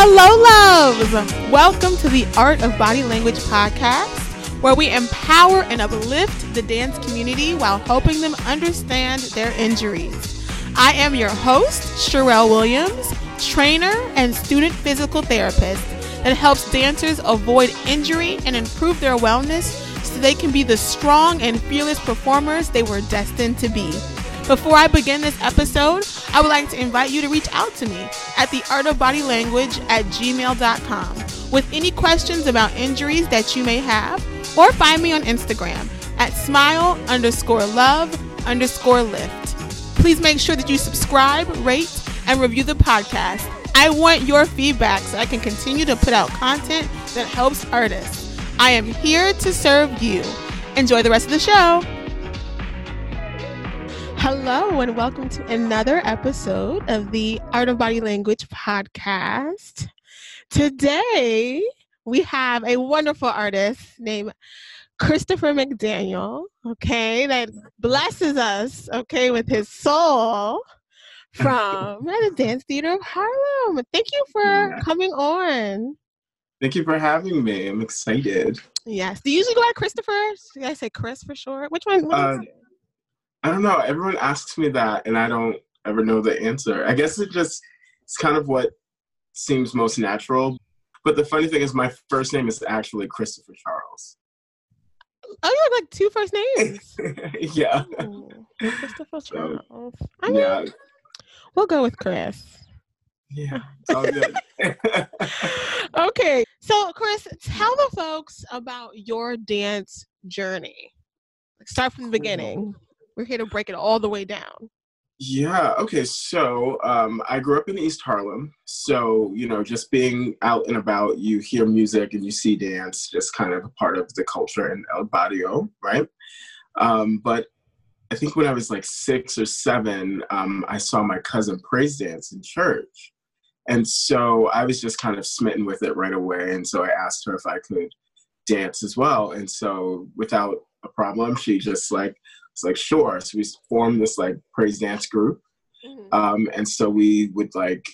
Hello, loves! Welcome to the Art of Body Language podcast, where we empower and uplift the dance community while helping them understand their injuries. I am your host, Sherelle Williams, trainer and student physical therapist that helps dancers avoid injury and improve their wellness so they can be the strong and fearless performers they were destined to be. Before I begin this episode, I would like to invite you to reach out to me at the art of body language at gmail.com with any questions about injuries that you may have, or find me on Instagram at smile underscore love underscore lift. Please make sure that you subscribe, rate, and review the podcast. I want your feedback so I can continue to put out content that helps artists. I am here to serve you. Enjoy the rest of the show. Hello, and welcome to another episode of the Art of Body Language podcast. Today, we have a wonderful artist named Christopher McDaniel, okay, that blesses us, okay, with his soul from the Dance Theater of Harlem. Thank you for yeah. coming on. Thank you for having me. I'm excited. Yes. Do you usually go by Christopher? Do I say Chris for short? Which one? Uh, I don't know. Everyone asks me that, and I don't ever know the answer. I guess it just it's kind of what seems most natural. But the funny thing is, my first name is actually Christopher Charles. Oh, you have like two first names. yeah. Christopher Charles. I mean, yeah. We'll go with Chris. Yeah, all good. okay, so Chris, tell the folks about your dance journey. Start from the beginning. We're here to break it all the way down. Yeah, okay. So um, I grew up in East Harlem. So, you know, just being out and about, you hear music and you see dance, just kind of a part of the culture in El Barrio, right? Um, but I think when I was like six or seven, um, I saw my cousin praise dance in church. And so I was just kind of smitten with it right away. And so I asked her if I could dance as well. And so without a problem, she just like it's like, sure. So we formed this like praise dance group. Mm-hmm. Um, and so we would like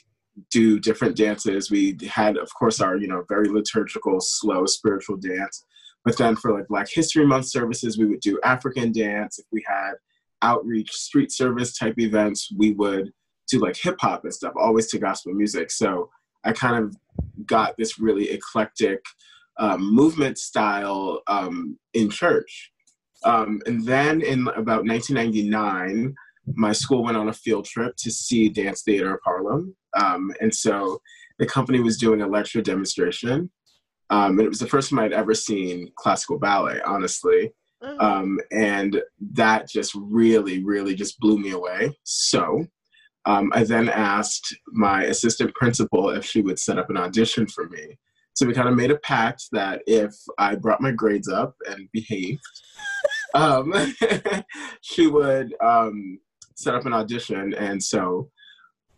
do different dances. We had, of course, our, you know, very liturgical, slow spiritual dance. But then for like Black History Month services, we would do African dance. If we had outreach street service type events, we would do like hip hop and stuff, always to gospel music. So I kind of got this really eclectic um, movement style um, in church. Um, and then in about 1999, my school went on a field trip to see Dance Theater of Harlem. Um, and so the company was doing a lecture demonstration. Um, and it was the first time I'd ever seen classical ballet, honestly. Mm-hmm. Um, and that just really, really just blew me away. So um, I then asked my assistant principal if she would set up an audition for me. So we kind of made a pact that if I brought my grades up and behaved, um, she would um, set up an audition. And so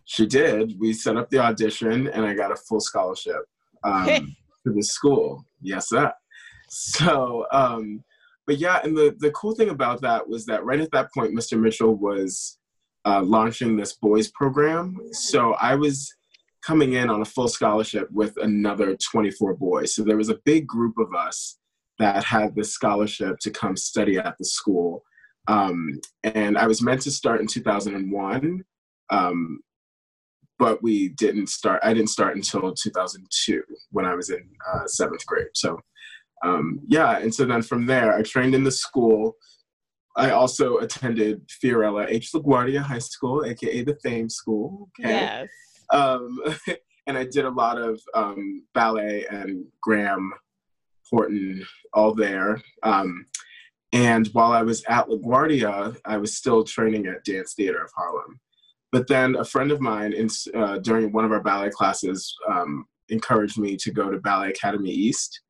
she did. We set up the audition, and I got a full scholarship um, to the school. Yes, sir. So, um, but yeah, and the, the cool thing about that was that right at that point, Mr. Mitchell was uh, launching this boys program. So I was coming in on a full scholarship with another 24 boys. So there was a big group of us that had this scholarship to come study at the school. Um, and I was meant to start in 2001, um, but we didn't start. I didn't start until 2002 when I was in uh, seventh grade. So, um, yeah, and so then from there, I trained in the school. I also attended Fiorello H. LaGuardia High School, aka the Fame School. Okay? Yes. Um, and I did a lot of um, ballet and Graham Horton, all there. Um, and while I was at LaGuardia, I was still training at Dance Theater of Harlem. But then a friend of mine, in, uh, during one of our ballet classes, um, encouraged me to go to Ballet Academy East.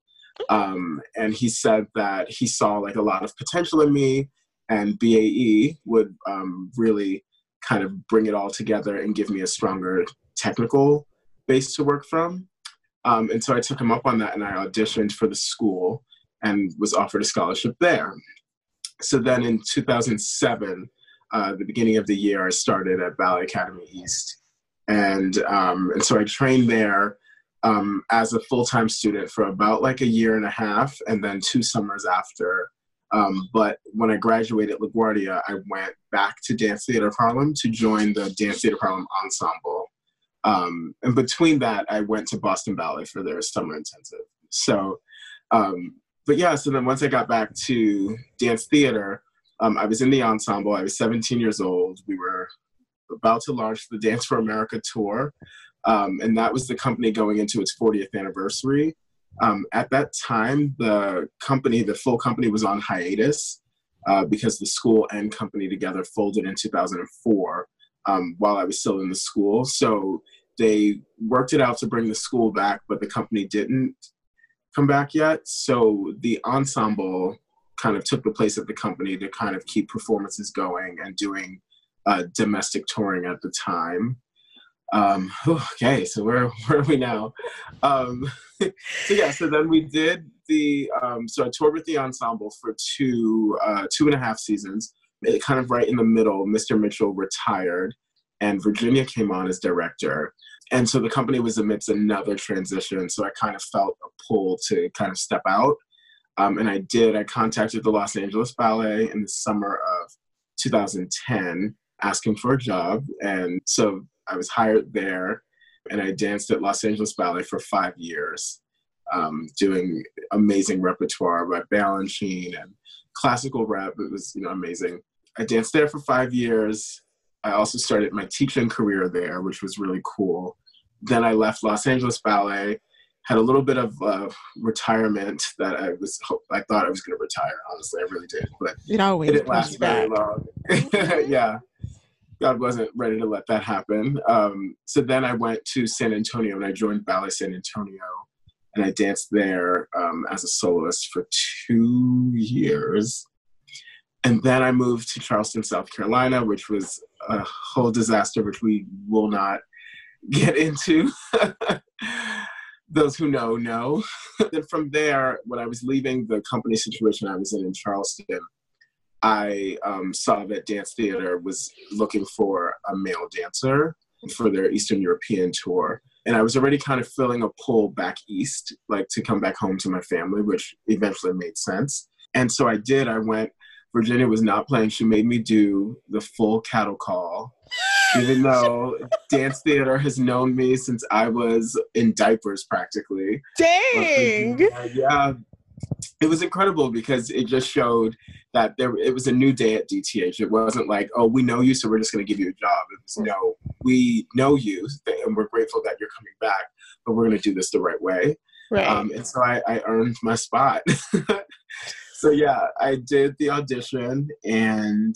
Um, and he said that he saw like a lot of potential in me, and BAE would um, really kind of bring it all together and give me a stronger technical base to work from. Um, and so I took him up on that and I auditioned for the school and was offered a scholarship there. So then in 2007, uh, the beginning of the year, I started at Ballet Academy East. And, um, and so I trained there um, as a full time student for about like a year and a half, and then two summers after. Um, but when I graduated LaGuardia, I went back to Dance Theater Harlem to join the Dance Theater Harlem ensemble. Um, and between that, I went to Boston Ballet for their summer intensive. So, um, but yeah, so then once I got back to dance theater, um, I was in the ensemble. I was 17 years old. We were about to launch the Dance for America tour. Um, and that was the company going into its 40th anniversary. Um, at that time, the company, the full company, was on hiatus uh, because the school and company together folded in 2004 um, while I was still in the school. So they worked it out to bring the school back, but the company didn't come back yet. So the ensemble kind of took the place of the company to kind of keep performances going and doing uh, domestic touring at the time. Um, okay, so where where are we now? Um, so yeah, so then we did the um, so I toured with the ensemble for two uh, two and a half seasons. It kind of right in the middle, Mr. Mitchell retired, and Virginia came on as director. And so the company was amidst another transition, so I kind of felt a pull to kind of step out. Um, and I did. I contacted the Los Angeles Ballet in the summer of 2010 asking for a job. And so I was hired there and I danced at Los Angeles Ballet for five years, um, doing amazing repertoire by Balanchine and classical rep. It was, you know, amazing. I danced there for five years. I also started my teaching career there, which was really cool. Then I left Los Angeles Ballet, had a little bit of uh, retirement that I was I thought I was going to retire. Honestly, I really did, but it always it didn't last very long. yeah, God wasn't ready to let that happen. Um, so then I went to San Antonio and I joined Ballet San Antonio, and I danced there um, as a soloist for two years. And then I moved to Charleston, South Carolina, which was a whole disaster, which we will not get into. Those who know, know. then from there, when I was leaving the company situation I was in in Charleston, I um, saw that Dance Theater was looking for a male dancer for their Eastern European tour. And I was already kind of feeling a pull back east, like to come back home to my family, which eventually made sense. And so I did. I went, Virginia was not playing. She made me do the full cattle call even though dance theater has known me since I was in diapers practically. Dang. But, yeah. It was incredible because it just showed that there it was a new day at DTH. It wasn't like, oh, we know you, so we're just going to give you a job. It was no, we know you, and we're grateful that you're coming back, but we're going to do this the right way. Right. Um, and so I, I earned my spot. so yeah, I did the audition, and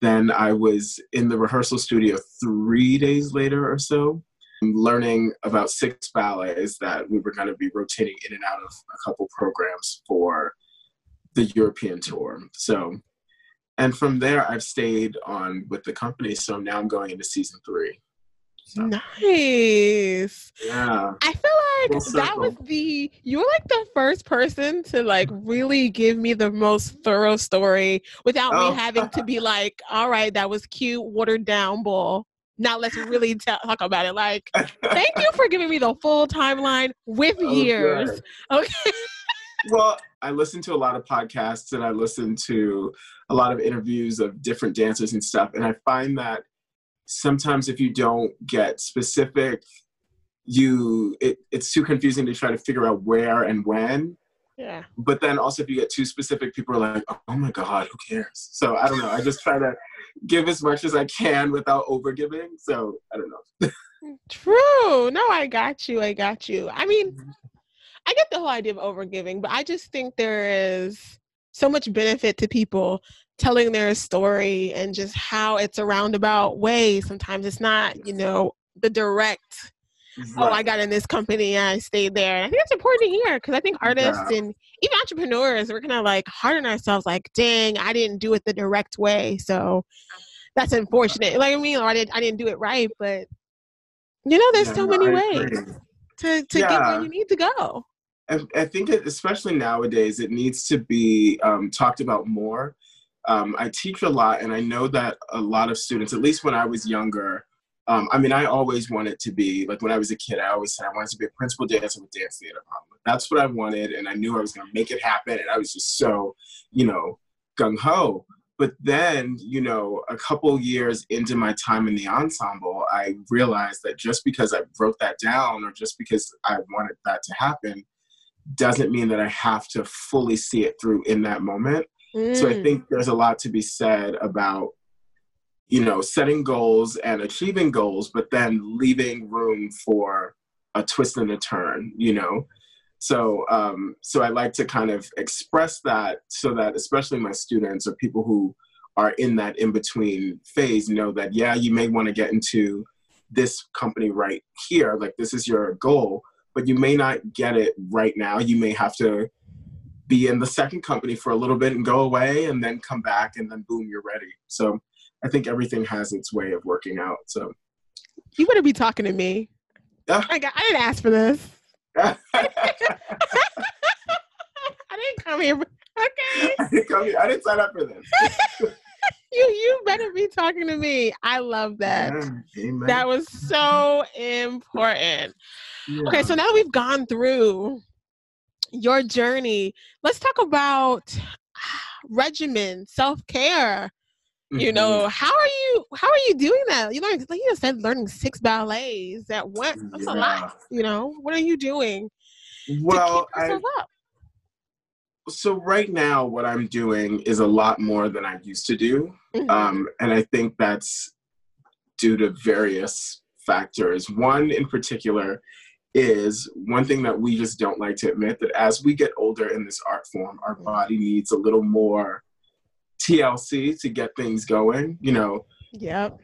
then I was in the rehearsal studio three days later or so, learning about six ballets that we were going to be rotating in and out of a couple programs for the European tour. So, and from there, I've stayed on with the company. So now I'm going into season three. So. Nice. Yeah. I feel like that was the you were like the first person to like really give me the most thorough story without oh. me having to be like, all right, that was cute, watered down bull. Now let's really t- talk about it. Like, thank you for giving me the full timeline with oh, years. Good. Okay. well, I listen to a lot of podcasts and I listen to a lot of interviews of different dancers and stuff, and I find that sometimes if you don't get specific you it, it's too confusing to try to figure out where and when. Yeah. But then also if you get too specific people are like oh my god who cares? So i don't know. I just try to give as much as i can without over giving so i don't know. True. No i got you. I got you. I mean mm-hmm. i get the whole idea of over giving but i just think there is so much benefit to people telling their story and just how it's a roundabout way. Sometimes it's not, you know, the direct, right. oh, I got in this company and I stayed there. And I think it's important to hear because I think artists yeah. and even entrepreneurs, we're kind of like hard on ourselves, like, dang, I didn't do it the direct way. So that's unfortunate. Like I mean, I didn't I didn't do it right, but you know, there's yeah, so many ways to, to yeah. get where you need to go. I, I think it, especially nowadays, it needs to be um, talked about more um, I teach a lot, and I know that a lot of students, at least when I was younger, Um, I mean, I always wanted to be like when I was a kid. I always said I wanted to be a principal dancer with dance theater. That's what I wanted, and I knew I was going to make it happen. And I was just so, you know, gung ho. But then, you know, a couple years into my time in the ensemble, I realized that just because I wrote that down or just because I wanted that to happen doesn't mean that I have to fully see it through in that moment. Mm. So I mm. think there's a lot to be said about you know setting goals and achieving goals but then leaving room for a twist and a turn you know so um, so i like to kind of express that so that especially my students or people who are in that in between phase know that yeah you may want to get into this company right here like this is your goal but you may not get it right now you may have to be in the second company for a little bit and go away and then come back and then boom you're ready so i think everything has its way of working out so you wouldn't be talking to me I, I didn't ask for this I didn't come here. Okay. I didn't come here. I didn't sign up for this. you you better be talking to me. I love that. Amen. That was so important. Yeah. Okay, so now we've gone through your journey. Let's talk about regimen, self care. Mm-hmm. You know, how are you? How are you doing that? You learned, like you just said, learning six ballets at once. That's yeah. a lot. You know, what are you doing? Well, I, so right now, what I'm doing is a lot more than I used to do, mm-hmm. um, and I think that's due to various factors. One in particular is one thing that we just don't like to admit that as we get older in this art form, our mm-hmm. body needs a little more TLC to get things going. You know. Yep.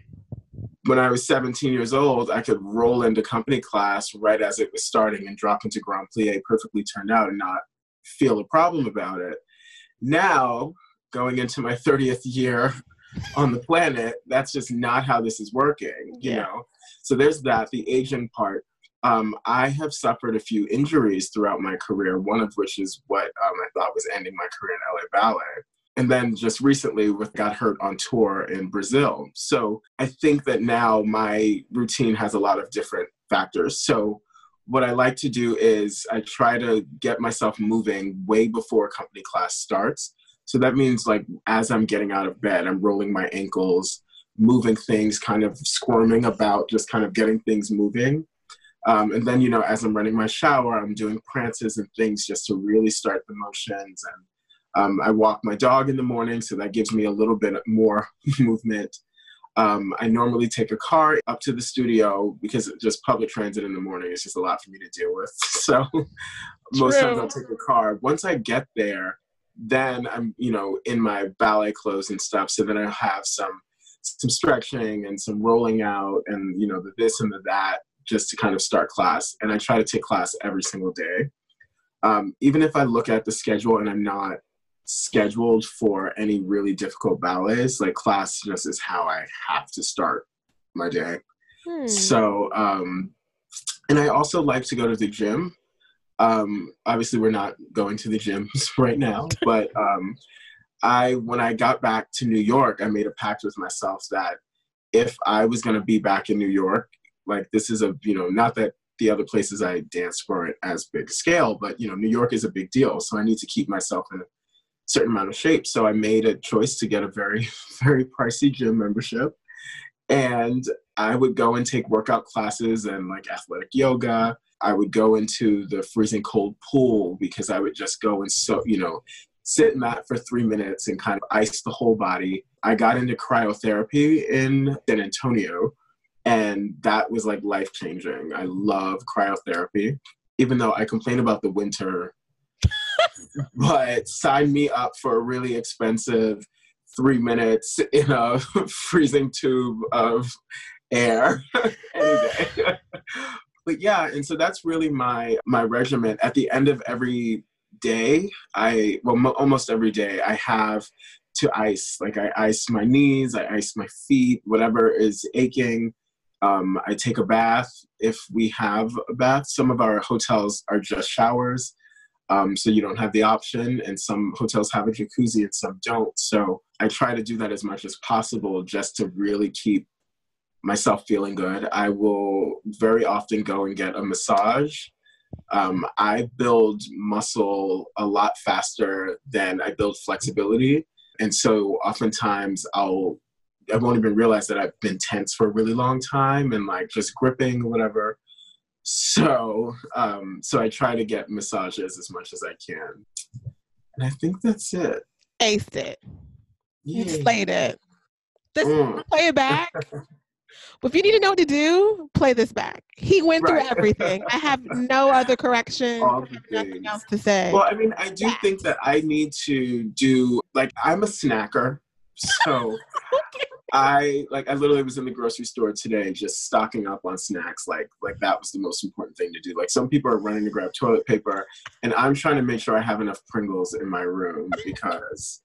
When I was 17 years old, I could roll into company class right as it was starting and drop into Grand Plie perfectly turned out and not feel a problem about it. Now, going into my 30th year on the planet, that's just not how this is working, you yeah. know? So there's that, the aging part. Um, I have suffered a few injuries throughout my career, one of which is what um, I thought was ending my career in LA Ballet and then just recently with got hurt on tour in Brazil. So I think that now my routine has a lot of different factors. So what I like to do is I try to get myself moving way before company class starts. So that means like as I'm getting out of bed, I'm rolling my ankles, moving things, kind of squirming about, just kind of getting things moving. Um, and then, you know, as I'm running my shower, I'm doing prances and things just to really start the motions and um, I walk my dog in the morning, so that gives me a little bit more movement. Um, I normally take a car up to the studio because just public transit in the morning is just a lot for me to deal with. So most times I'll take a car. Once I get there, then I'm, you know, in my ballet clothes and stuff. So then I have some some stretching and some rolling out and you know the this and the that just to kind of start class. And I try to take class every single day. Um, even if I look at the schedule and I'm not scheduled for any really difficult ballets. Like class just is how I have to start my day. Hmm. So, um, and I also like to go to the gym. Um, obviously, we're not going to the gyms right now, but um, I, when I got back to New York, I made a pact with myself that if I was going to be back in New York, like this is a, you know, not that the other places I dance weren't as big scale, but you know, New York is a big deal. So I need to keep myself in a certain amount of shape. So I made a choice to get a very, very pricey gym membership. And I would go and take workout classes and like athletic yoga. I would go into the freezing cold pool because I would just go and so, you know, sit in that for three minutes and kind of ice the whole body. I got into cryotherapy in San Antonio, and that was like life changing. I love cryotherapy. Even though I complain about the winter but sign me up for a really expensive three minutes in a freezing tube of air any day. but yeah, and so that's really my my regimen. At the end of every day, I well mo- almost every day I have to ice. Like I ice my knees, I ice my feet, whatever is aching. Um, I take a bath if we have a bath. Some of our hotels are just showers um, so you don't have the option and some hotels have a jacuzzi and some don't so i try to do that as much as possible just to really keep myself feeling good, I will very often go and get a massage. Um, I build muscle a lot faster than I build flexibility. And so oftentimes I'll, I won't even realized that I've been tense for a really long time and like just gripping or whatever. So, um, so I try to get massages as much as I can. And I think that's it. Aced it. You slayed it. Let's mm. play it back. But if you need to know what to do, play this back. He went right. through everything. I have no other correction, nothing else to say. Well, I mean, I do think that I need to do like I'm a snacker, so I like I literally was in the grocery store today just stocking up on snacks. Like like that was the most important thing to do. Like some people are running to grab toilet paper, and I'm trying to make sure I have enough Pringles in my room because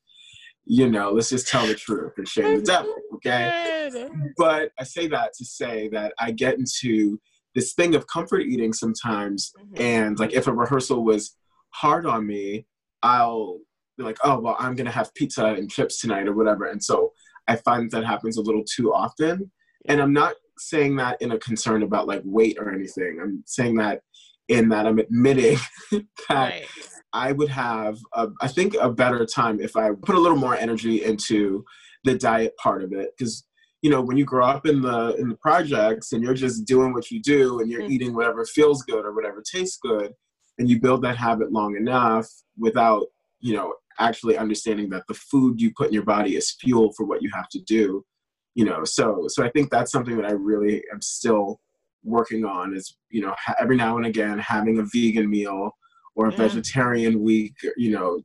you know, let's just tell the truth and shame the devil, okay? But I say that to say that I get into this thing of comfort eating sometimes, mm-hmm. and like if a rehearsal was hard on me, I'll be like, oh, well, I'm gonna have pizza and chips tonight or whatever. And so I find that happens a little too often. And I'm not saying that in a concern about like weight or anything. I'm saying that in that I'm admitting that right. I would have, a, I think, a better time if I put a little more energy into the diet part of it. Because you know, when you grow up in the in the projects and you're just doing what you do and you're mm-hmm. eating whatever feels good or whatever tastes good, and you build that habit long enough without you know actually understanding that the food you put in your body is fuel for what you have to do you know so so i think that's something that i really am still working on is you know ha- every now and again having a vegan meal or a yeah. vegetarian week, you know,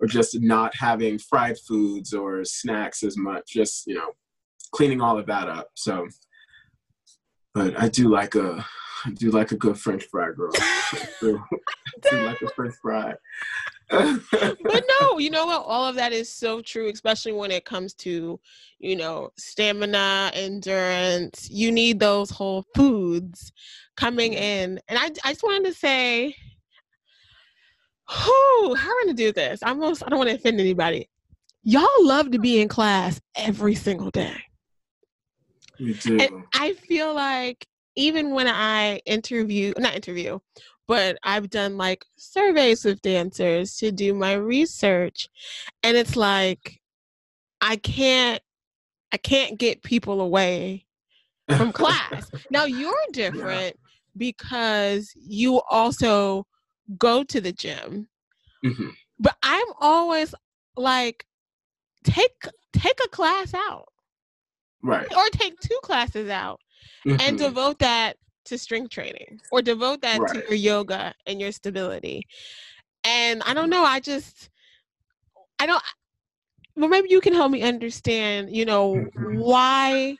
or just not having fried foods or snacks as much, just, you know, cleaning all of that up. So, but I do like a, do like a good French fry, girl. Do, do like a French fry. but no, you know what? All of that is so true, especially when it comes to, you know, stamina, endurance. You need those whole foods coming in. And I, I just wanted to say, Who? How am I gonna do this? I'm almost I don't want to offend anybody. Y'all love to be in class every single day. We do. And I feel like even when I interview, not interview, but I've done like surveys with dancers to do my research, and it's like I can't, I can't get people away from class. now you're different yeah. because you also go to the gym. Mm-hmm. But I'm always like, take take a class out, right? Or take two classes out, mm-hmm. and devote that to strength training, or devote that right. to your yoga and your stability. And I don't know. I just, I don't. Well, maybe you can help me understand. You know mm-hmm. why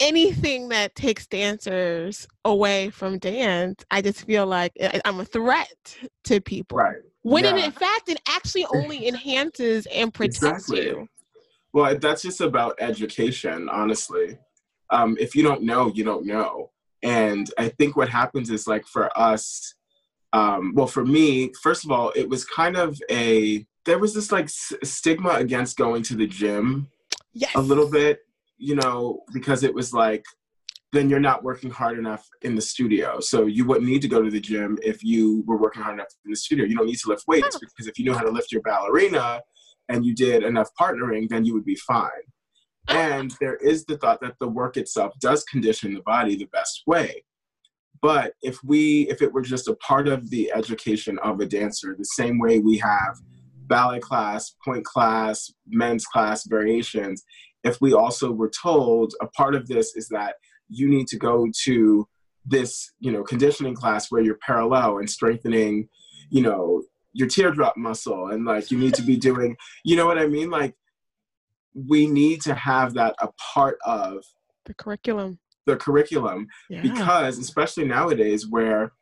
anything that takes dancers away from dance, I just feel like I'm a threat to people. Right. When yeah. in fact, it actually only enhances and protects exactly. you. Well, that's just about education, honestly. Um, if you don't know, you don't know. And I think what happens is like for us, um, well, for me, first of all, it was kind of a, there was this like s- stigma against going to the gym yes. a little bit you know, because it was like, then you're not working hard enough in the studio. So you wouldn't need to go to the gym if you were working hard enough in the studio. You don't need to lift weights because if you know how to lift your ballerina and you did enough partnering, then you would be fine. And there is the thought that the work itself does condition the body the best way. But if we, if it were just a part of the education of a dancer, the same way we have ballet class, pointe class, men's class variations, if we also were told a part of this is that you need to go to this you know conditioning class where you're parallel and strengthening you know your teardrop muscle and like you need to be doing you know what i mean like we need to have that a part of the curriculum the curriculum yeah. because especially nowadays where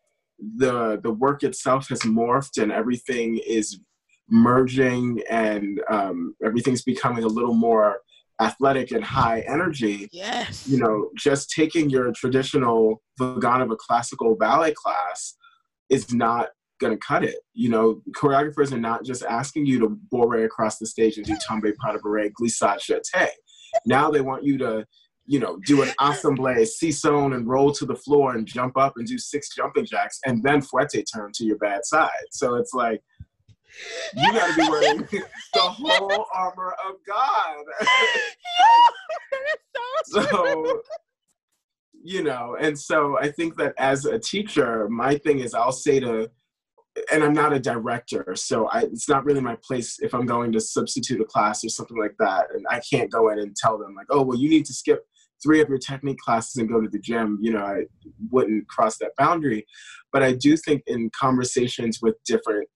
the the work itself has morphed and everything is merging and um, everything's becoming a little more athletic and high energy, yes, you know, just taking your traditional Vaganova classical ballet class is not going to cut it. You know, choreographers are not just asking you to bourrée across the stage and do tombe pas de bourrée, glissade jeté. Now they want you to you know, do an ensemble, seesaw and roll to the floor and jump up and do six jumping jacks and then fouette turn to your bad side. So it's like, you got to be wearing the whole armor of God. so, so, you know, and so I think that as a teacher, my thing is I'll say to, and I'm not a director, so I, it's not really my place if I'm going to substitute a class or something like that, and I can't go in and tell them like, oh, well, you need to skip three of your technique classes and go to the gym. You know, I wouldn't cross that boundary, but I do think in conversations with different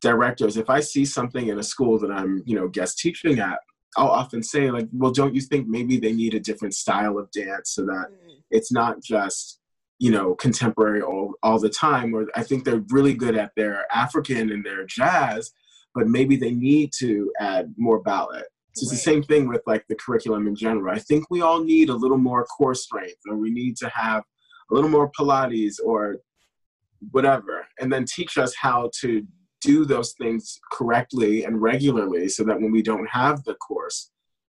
directors, if I see something in a school that I'm, you know, guest teaching at, I'll often say like, well, don't you think maybe they need a different style of dance so that mm. it's not just you know contemporary all, all the time or i think they're really good at their african and their jazz but maybe they need to add more ballet so it's the same thing with like the curriculum in general. I think we all need a little more core strength or we need to have a little more pilates or whatever and then teach us how to do those things correctly and regularly so that when we don't have the course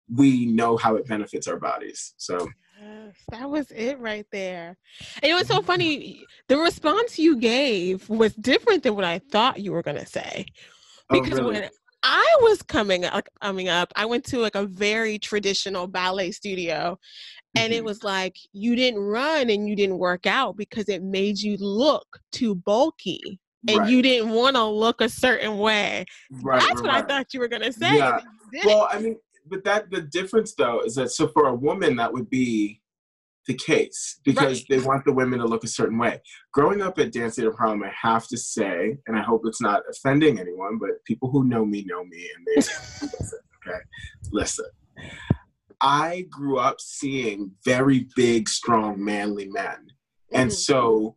we know how it benefits our bodies. So yes, that was it right there and it was so funny the response you gave was different than what i thought you were going to say oh, because oh, really? when I was coming like coming up, I went to like a very traditional ballet studio and it mm-hmm. was like you didn't run and you didn't work out because it made you look too bulky and right. you didn't want to look a certain way. Right, That's right, what I thought you were gonna say. Yeah. Well, I mean, but that the difference though is that so for a woman that would be the case because right. they want the women to look a certain way. Growing up at Dance Theater Harlem, I have to say, and I hope it's not offending anyone, but people who know me know me and they listen, okay? Listen. I grew up seeing very big, strong, manly men. And mm-hmm. so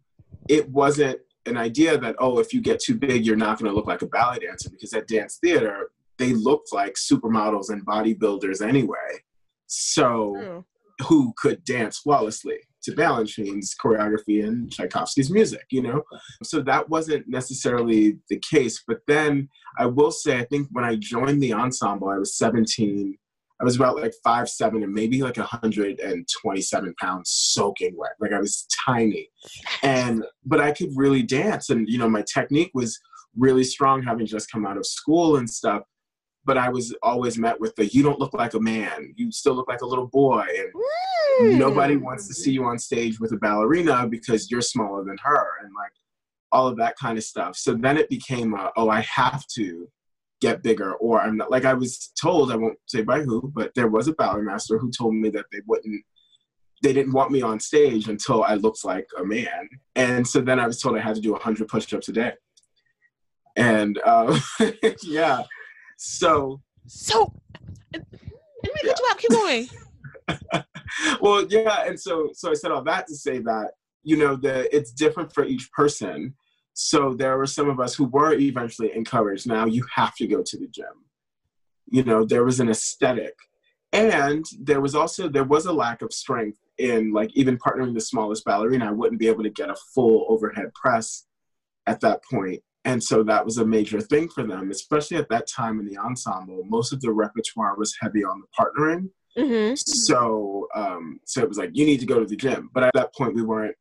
it wasn't an idea that oh if you get too big you're not going to look like a ballet dancer because at dance theater they looked like supermodels and bodybuilders anyway so mm. who could dance flawlessly to Balanchine's choreography and Tchaikovsky's music, you know? So that wasn't necessarily the case. But then I will say, I think when I joined the ensemble, I was 17 I was about like five seven and maybe like 127 pounds soaking wet. Like I was tiny, and but I could really dance, and you know my technique was really strong, having just come out of school and stuff. But I was always met with the "you don't look like a man, you still look like a little boy," and mm. nobody wants to see you on stage with a ballerina because you're smaller than her, and like all of that kind of stuff. So then it became, a, oh, I have to get bigger or i'm not like i was told i won't say by who but there was a ballet master who told me that they wouldn't they didn't want me on stage until i looked like a man. And so then i was told i had to do 100 push-ups a day. And uh, yeah so so let me yeah. you out keep going well yeah and so so i said all that to say that you know the it's different for each person so there were some of us who were eventually encouraged. Now you have to go to the gym. You know, there was an aesthetic. And there was also there was a lack of strength in like even partnering the smallest ballerina. I wouldn't be able to get a full overhead press at that point. And so that was a major thing for them, especially at that time in the ensemble. Most of the repertoire was heavy on the partnering. Mm-hmm. So, um, so it was like you need to go to the gym. But at that point, we weren't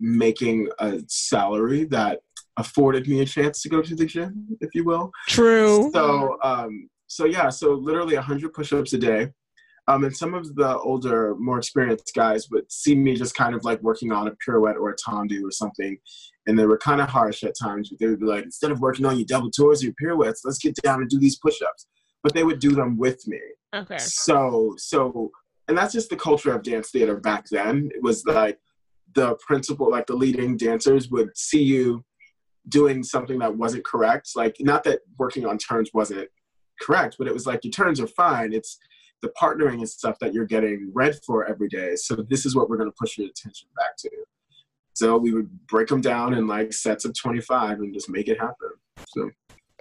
making a salary that afforded me a chance to go to the gym, if you will. True. So, um, so yeah, so literally 100 push-ups a day. Um, and some of the older, more experienced guys would see me just kind of like working on a pirouette or a tendu or something, and they were kind of harsh at times. But they would be like, instead of working on your double tours or your pirouettes, let's get down and do these push-ups. But they would do them with me. Okay. So, so, and that's just the culture of dance theater back then. It was like the principal, like the leading dancers, would see you doing something that wasn't correct. Like, not that working on turns wasn't correct, but it was like your turns are fine. It's the partnering and stuff that you're getting read for every day. So this is what we're going to push your attention back to. So we would break them down in like sets of 25 and just make it happen. So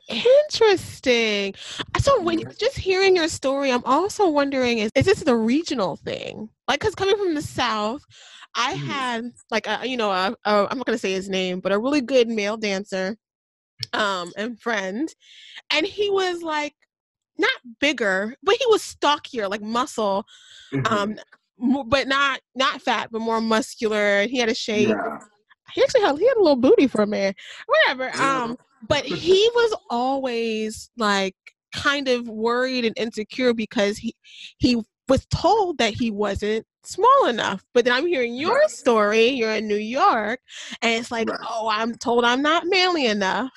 interesting. So when just hearing your story, I'm also wondering is is this the regional thing? Like, cause coming from the South, I mm. had like a, you know a, I'm not gonna say his name, but a really good male dancer, um, and friend, and he was like not bigger, but he was stockier, like muscle. Mm-hmm. Um, but not not fat, but more muscular. He had a shape. Yeah. He actually had he had a little booty for a man. Whatever. Um, but he was always like kind of worried and insecure because he he was told that he wasn't small enough. But then I'm hearing your Right. story. You're in New York, and it's like, Right. oh, I'm told I'm not manly enough.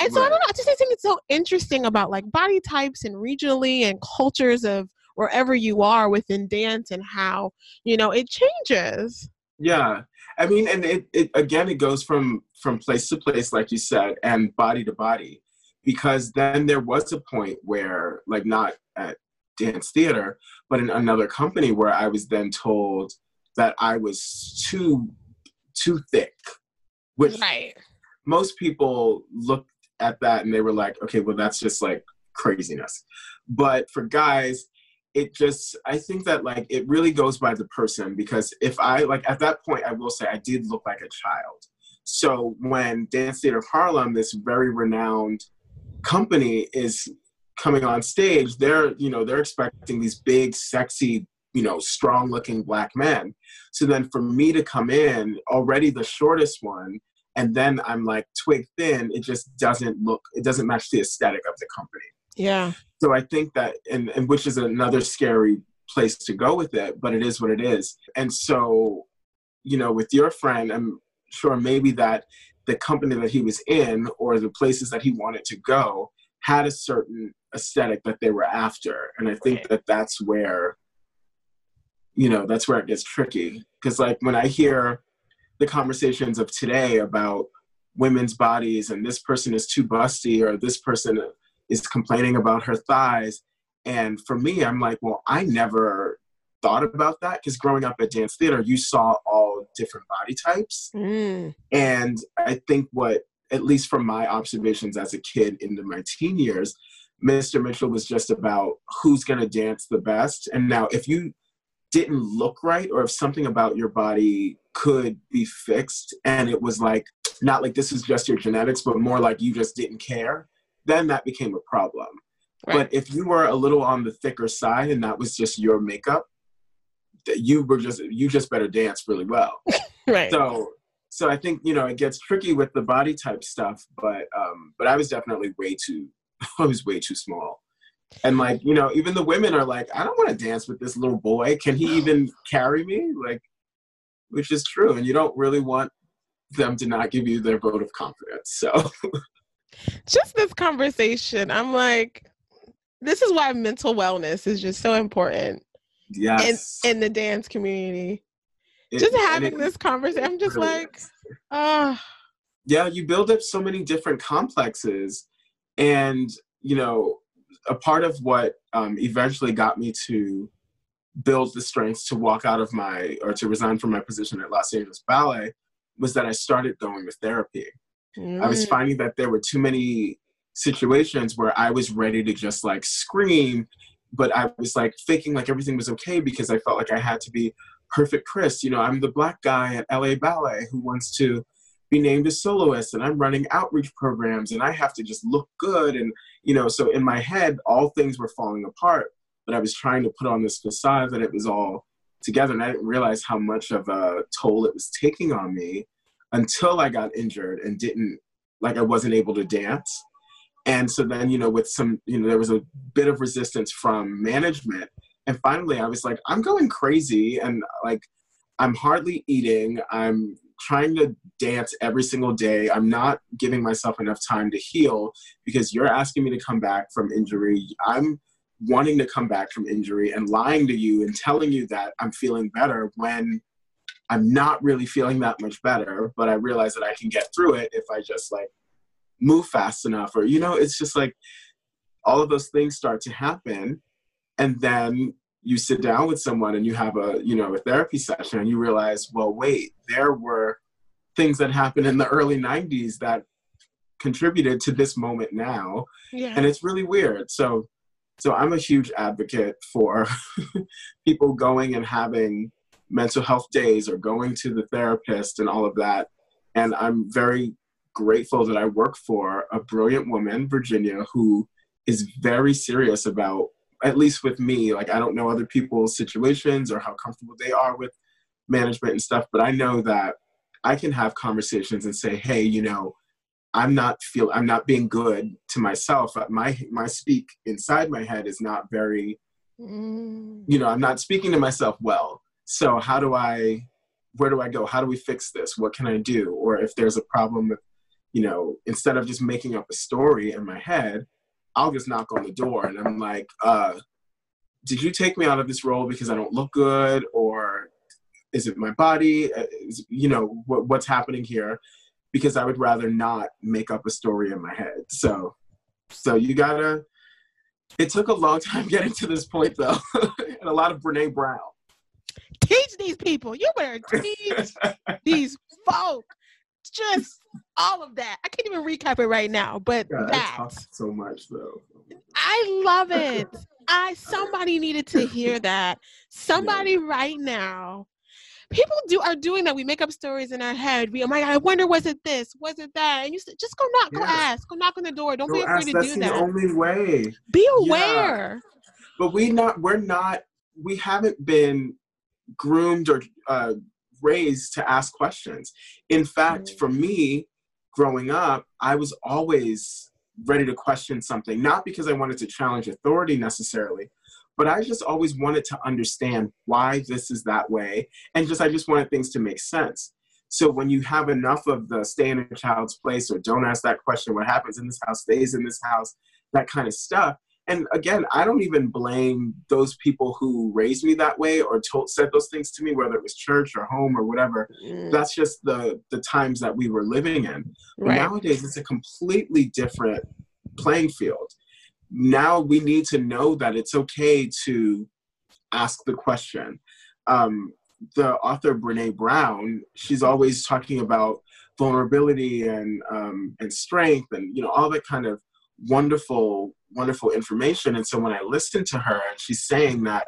And so I don't know. I just think it's so interesting about like body types and regionally and cultures of wherever you are within dance and how you know it changes. Yeah, I mean, and it, it again, it goes from from place to place, like you said, and body to body, because then there was a point where, like, not at dance theater, but in another company, where I was then told that I was too too thick, which Right. most people looked at that and they were like, okay, well, that's just like craziness. But for guys, it just, I think that like it really goes by the person because if I, like at that point, I will say I did look like a child. So when Dance Theater of Harlem, this very renowned company, is coming on stage, they're, you know, they're expecting these big, sexy, you know, strong looking black men. So then for me to come in, already the shortest one, and then I'm like twig thin, it just doesn't look, it doesn't match the aesthetic of the company. Yeah. So I think that, and, and which is another scary place to go with it, but it is what it is. And so, you know, with your friend, I'm sure maybe that the company that he was in or the places that he wanted to go had a certain aesthetic that they were after. And I think Right. that that's where, you know, that's where it gets tricky. Because, like, when I hear the conversations of today about women's bodies and this person is too busty or this person is complaining about her thighs. And for me, I'm like, well, I never thought about that because growing up at dance theater, you saw all different body types. Mm. And I think what, at least from my observations as a kid into my teen years, Mr. Mitchell was just about who's going to dance the best. And now, if you didn't look right or if something about your body could be fixed and it was like, not like this is just your genetics, but more like you just didn't care, then that became a problem. Right. But if you were a little on the thicker side and that was just your makeup, that you were just you just better dance really well. Right. So so I think you know it gets tricky with the body type stuff, but um, but I was definitely way too I was way too small. And like you know, even the women are like, I don't want to dance with this little boy. Can he even carry me? Like, which is true, and you don't really want them to not give you their vote of confidence. So just this conversation, I'm like, this is why mental wellness is just so important in yes, in the dance community. It- just having it this conversation, I'm just really like, oh, yeah you build up so many different complexes and you know a part of what um, eventually got me to build the strength to walk out of my or to resign from my position at los angeles ballet was that i started going to therapy i was mm, finding that there were too many situations where i was ready to just like scream but i was like faking like everything was okay because i felt like i had to be perfect chris. You know i'm the black guy at la ballet who wants to be named a soloist and I'm running outreach programs and I have to just look good and you know so in my head all things were falling apart but I was trying to put on this facade that it was all together and I didn't realize how much of a toll it was taking on me until I got injured and didn't like I wasn't able to dance and so then you know with some you know there was a bit of resistance from management and finally I was like I'm going crazy and like I'm hardly eating I'm trying to dance every single day. I'm not giving myself enough time to heal because you're asking me to come back from injury. I'm wanting to come back from injury and lying to you and telling you that I'm feeling better when I'm not really feeling that much better, but I realize that I can get through it if I just like move fast enough or you know, it's just like all of those things start to happen and then you sit down with someone and you have a you know a therapy session and you realize well wait there were things that happened in the early 90s that contributed to this moment now yeah. and it's really weird so so i'm a huge advocate for people going and having mental health days or going to the therapist and all of that and i'm very grateful that i work for a brilliant woman virginia who is very serious about at least with me, like I don't know other people's situations or how comfortable they are with management and stuff, but I know that I can have conversations and say, hey, you know, I'm not feel I'm not being good to myself. Uh, my my speak inside my head is not very mm. you know, I'm not speaking to myself well. So how do I where do I go? How do we fix this? What can I do? Or if there's a problem with, you know, instead of just making up a story in my head, I'll just knock on the door and I'm like, uh, did you take me out of this role because I don't look good or is it my body? Uh, is, you know, what, what's happening here? Because I would rather not make up a story in my head. So, so you gotta. It took a long time getting to this point, though, and a lot of Brene Brown. Teach these people. You better teach these folk. Just all of that. I can't even recap it right now, but God, that so much though. I love it. I somebody needed to hear that. Somebody yeah. right now people do are doing that. We make up stories in our head. We, oh my god, I wonder was it this, was it that? And you said, just go knock, go ask, go knock on the door. Don't go be afraid ask. to That's do the that. Only way. Be aware. Yeah. But we not, we're not, we haven't been groomed or uh, raised to ask questions. In fact, mm-hmm. for me, growing up, I was always ready to question something, not because I wanted to challenge authority necessarily, but I just always wanted to understand why this is that way. And just, I just wanted things to make sense. So when you have enough of the stay in a child's place or don't ask that question, what happens in this house stays in this house, that kind of stuff. And again, I don't even blame those people who raised me that way or told said those things to me, whether it was church or home or whatever. Mm. That's just the the times that we were living in. Right. nowadays, it's a completely different playing field now we need to know that it's okay to ask the question. Um, the author Brene Brown, she's always talking about vulnerability and um, and strength and you know all that kind of wonderful wonderful information. And so when I listened to her, and she's saying that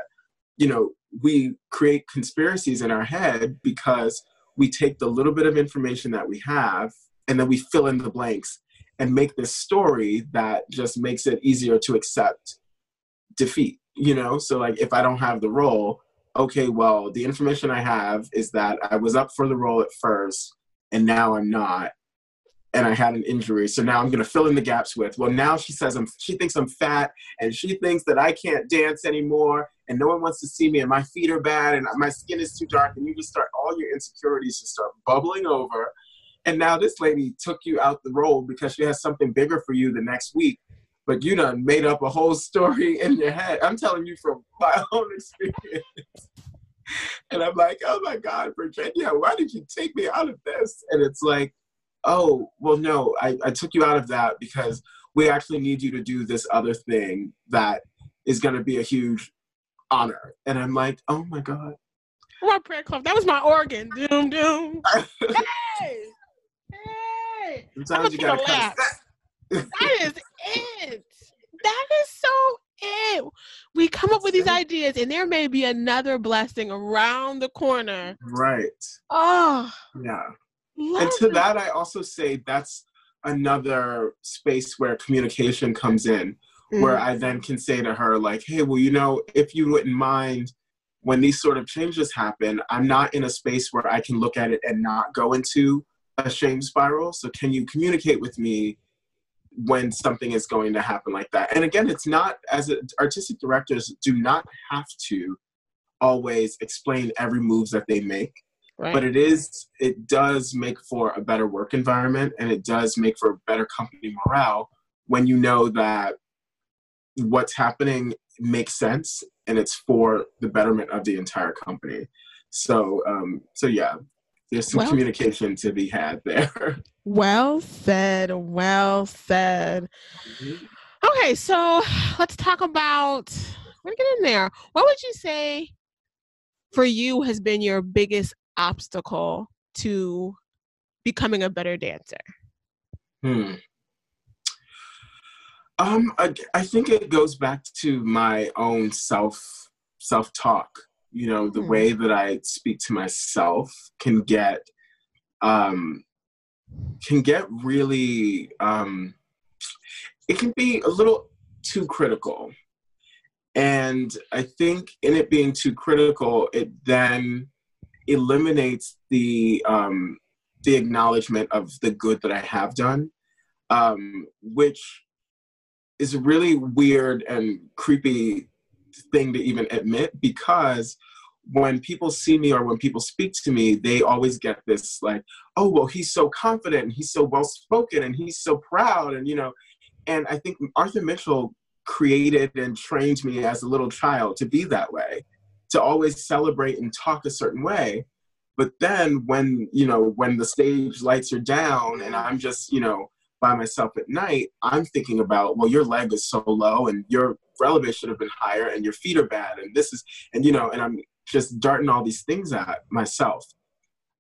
you know we create conspiracies in our head because we take the little bit of information that we have and then we fill in the blanks and make this story that just makes it easier to accept defeat you know so like if i don't have the role okay well the information i have is that i was up for the role at first and now i'm not and i had an injury so now i'm going to fill in the gaps with well now she says i'm she thinks i'm fat and she thinks that i can't dance anymore and no one wants to see me and my feet are bad and my skin is too dark and you just start all your insecurities just start bubbling over and now this lady took you out the role because she has something bigger for you the next week. But you done made up a whole story in your head. I'm telling you from my own experience. and I'm like, oh my God, Virginia, why did you take me out of this? And it's like, oh, well, no, I, I took you out of that because we actually need you to do this other thing that is going to be a huge honor. And I'm like, oh my God. My prayer club. That was my organ. Doom, doom. hey! Hey! Sometimes you gotta cut that is it. That is so it. We come up with these ideas, and there may be another blessing around the corner. Right. Oh. Yeah. And to that, I also say that's another space where communication comes in, mm. where I then can say to her, like, hey, well, you know, if you wouldn't mind when these sort of changes happen, I'm not in a space where I can look at it and not go into a shame spiral. So can you communicate with me when something is going to happen like that? And again, it's not as a, artistic directors do not have to always explain every moves that they make. Right. But it is it does make for a better work environment and it does make for a better company morale when you know that what's happening makes sense and it's for the betterment of the entire company. So um, so yeah, there's some well, communication to be had there. Well said. Well said. Mm-hmm. Okay, so let's talk about. Me get in there. What would you say for you has been your biggest obstacle to becoming a better dancer? Hmm. Um, I, I think it goes back to my own self self talk you know the mm. way that i speak to myself can get um can get really um it can be a little too critical And I think in it being too critical, it then eliminates the um, the acknowledgement of the good that I have done, um, which is a really weird and creepy thing to even admit because when people see me or when people speak to me, they always get this like, oh, well, he's so confident and he's so well spoken and he's so proud. And, you know, and I think Arthur Mitchell created and trained me as a little child to be that way, to always celebrate and talk a certain way. But then when, you know, when the stage lights are down and I'm just, you know, by myself at night, I'm thinking about, well, your leg is so low and your relevé should have been higher and your feet are bad and this is, and you know, and I'm just darting all these things at myself.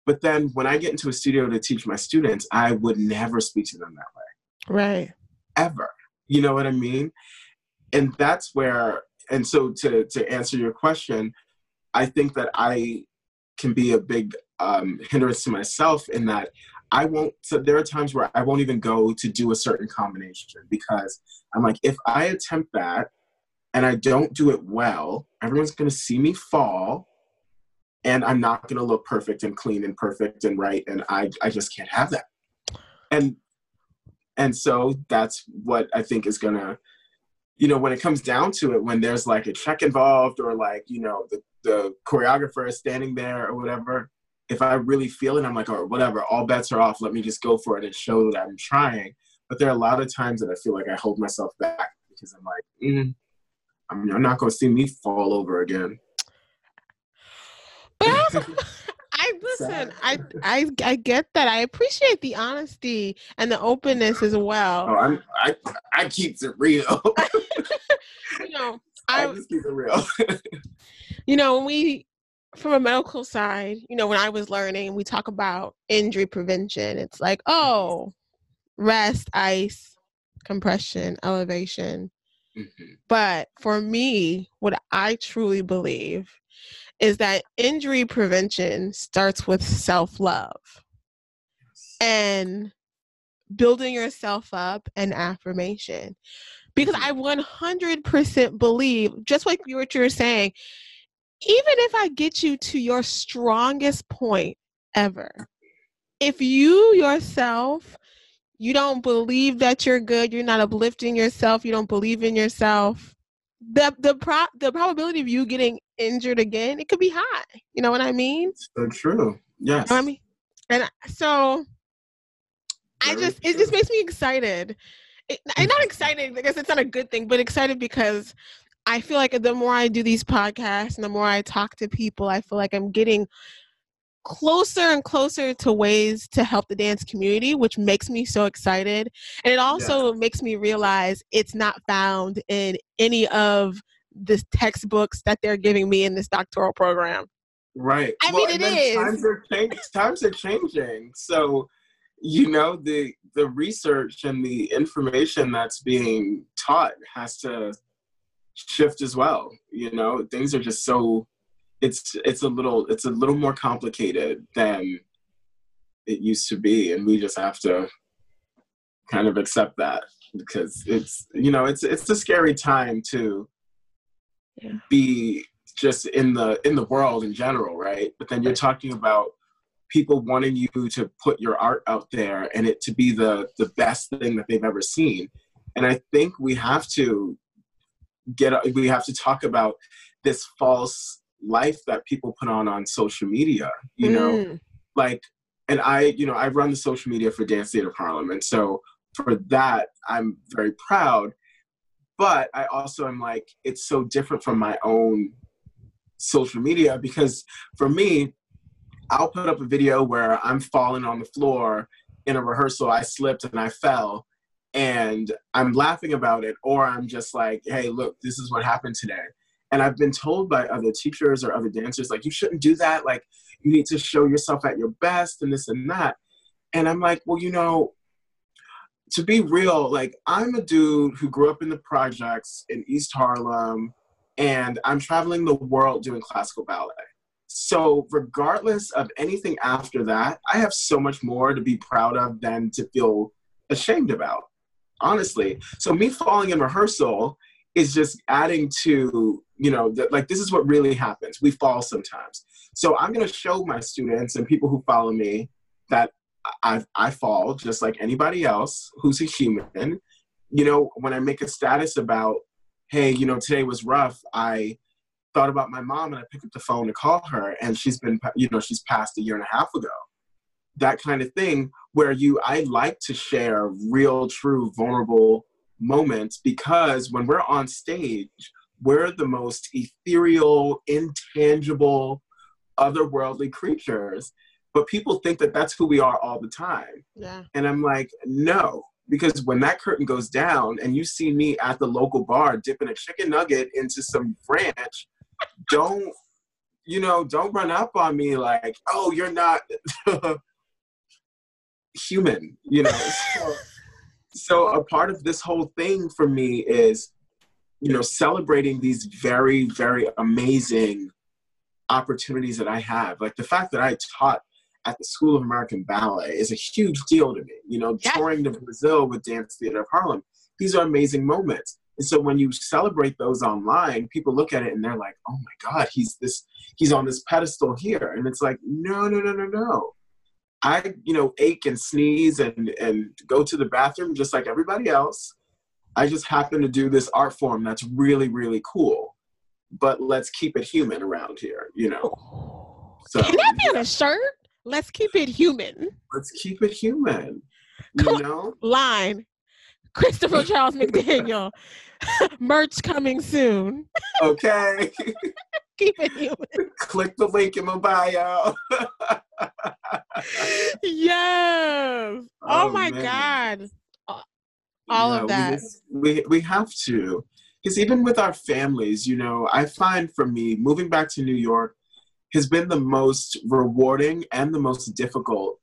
But then when I get into a studio to teach my students, I would never speak to them that way. Right. Ever. You know what I mean? And that's where, and so to, to answer your question, I think that I can be a big um, hindrance to myself in that I won't. So there are times where I won't even go to do a certain combination because I'm like, if I attempt that and I don't do it well, everyone's going to see me fall and I'm not going to look perfect and clean and perfect and right. And I, I just can't have that. And, and so that's what I think is going to, you know, when it comes down to it, when there's like a check involved or like, you know, the, the choreographer is standing there or whatever, if I really feel it, I'm like, or whatever, all bets are off. Let me just go for it and show that I'm trying. But there are a lot of times that I feel like I hold myself back because I'm like, mm, I'm, you're not going to see me fall over again. But also, I listen. I, I I get that. I appreciate the honesty and the openness as well. Oh, I'm, I I keep it real. you know, I, I just keep it real. you know, when we from a medical side, you know, when I was learning, we talk about injury prevention. It's like, oh, rest, ice, compression, elevation. Mm-hmm. But for me, what I truly believe is that injury prevention starts with self love and building yourself up and affirmation. Because mm-hmm. I 100% believe, just like what you're saying, even if I get you to your strongest point ever, if you yourself you don't believe that you're good, you're not uplifting yourself, you don't believe in yourself, the the pro the probability of you getting injured again, it could be high. You know what I mean? So true. Yes. You know I mean, and so Very I just true. it just makes me excited. It, I'm not excited because it's not a good thing, but excited because I feel like the more I do these podcasts and the more I talk to people, I feel like I'm getting closer and closer to ways to help the dance community, which makes me so excited. And it also yeah. makes me realize it's not found in any of the textbooks that they're giving me in this doctoral program. Right. I well, mean, it is. Times are, change, times are changing. So, you know, the the research and the information that's being taught has to shift as well. You know, things are just so it's it's a little it's a little more complicated than it used to be and we just have to kind of accept that because it's you know it's it's a scary time to yeah. be just in the in the world in general right but then you're talking about people wanting you to put your art out there and it to be the the best thing that they've ever seen and i think we have to get we have to talk about this false life that people put on on social media you know? Mm. like and i you know i run the social media for dance theater harlem and so for that i'm very proud. But i also am like it's so different from my own social media because for me i'll put up a video where i'm falling on the floor in a rehearsal i slipped and i fell and i'm laughing about it or i'm just like hey look this is what happened today and I've been told by other teachers or other dancers, like, you shouldn't do that. Like, you need to show yourself at your best and this and that. And I'm like, well, you know, to be real, like, I'm a dude who grew up in the projects in East Harlem, and I'm traveling the world doing classical ballet. So, regardless of anything after that, I have so much more to be proud of than to feel ashamed about, honestly. So, me falling in rehearsal is just adding to you know that like this is what really happens. We fall sometimes. So i'm going to show my students and people who follow me that I, I fall just like anybody else who's a human. You know when i make a status about hey you know today was rough i thought about my mom and i picked up the phone to call her and she's been you know she's passed a year and a half ago. That kind of thing where you i like to share real true vulnerable moments because when we're on stage we're the most ethereal intangible otherworldly creatures. But people think that that's who we are all the time. Yeah. and i'm like no because when that curtain goes down and you see me at the local bar dipping a chicken nugget into some ranch don't you know don't run up on me like oh you're not human you know? So, so a part of this whole thing for me is you know celebrating these very very amazing opportunities that i have. Like the fact that i taught at the school of american ballet is a huge deal to me. You know Yes. touring to brazil with dance theater of harlem these are amazing moments. And so when you celebrate those online people look at it and they're like oh my god he's this he's on this pedestal here. And it's like no no no no no i you know ache and sneeze and and go to the bathroom just like everybody else i just happen to do this art form that's really really cool but let's keep it human around here you know so Can that be on a shirt? Let's keep it human. let's keep it human you Come know Line. Christopher Charles McDaniel. Merch coming soon. okay Keep it human. click the link in my bio Yes. Oh, Oh, my man. God. All of that. We, we, have to. Because even with our families, you know, I find for me, moving back to New York has been the most rewarding and the most difficult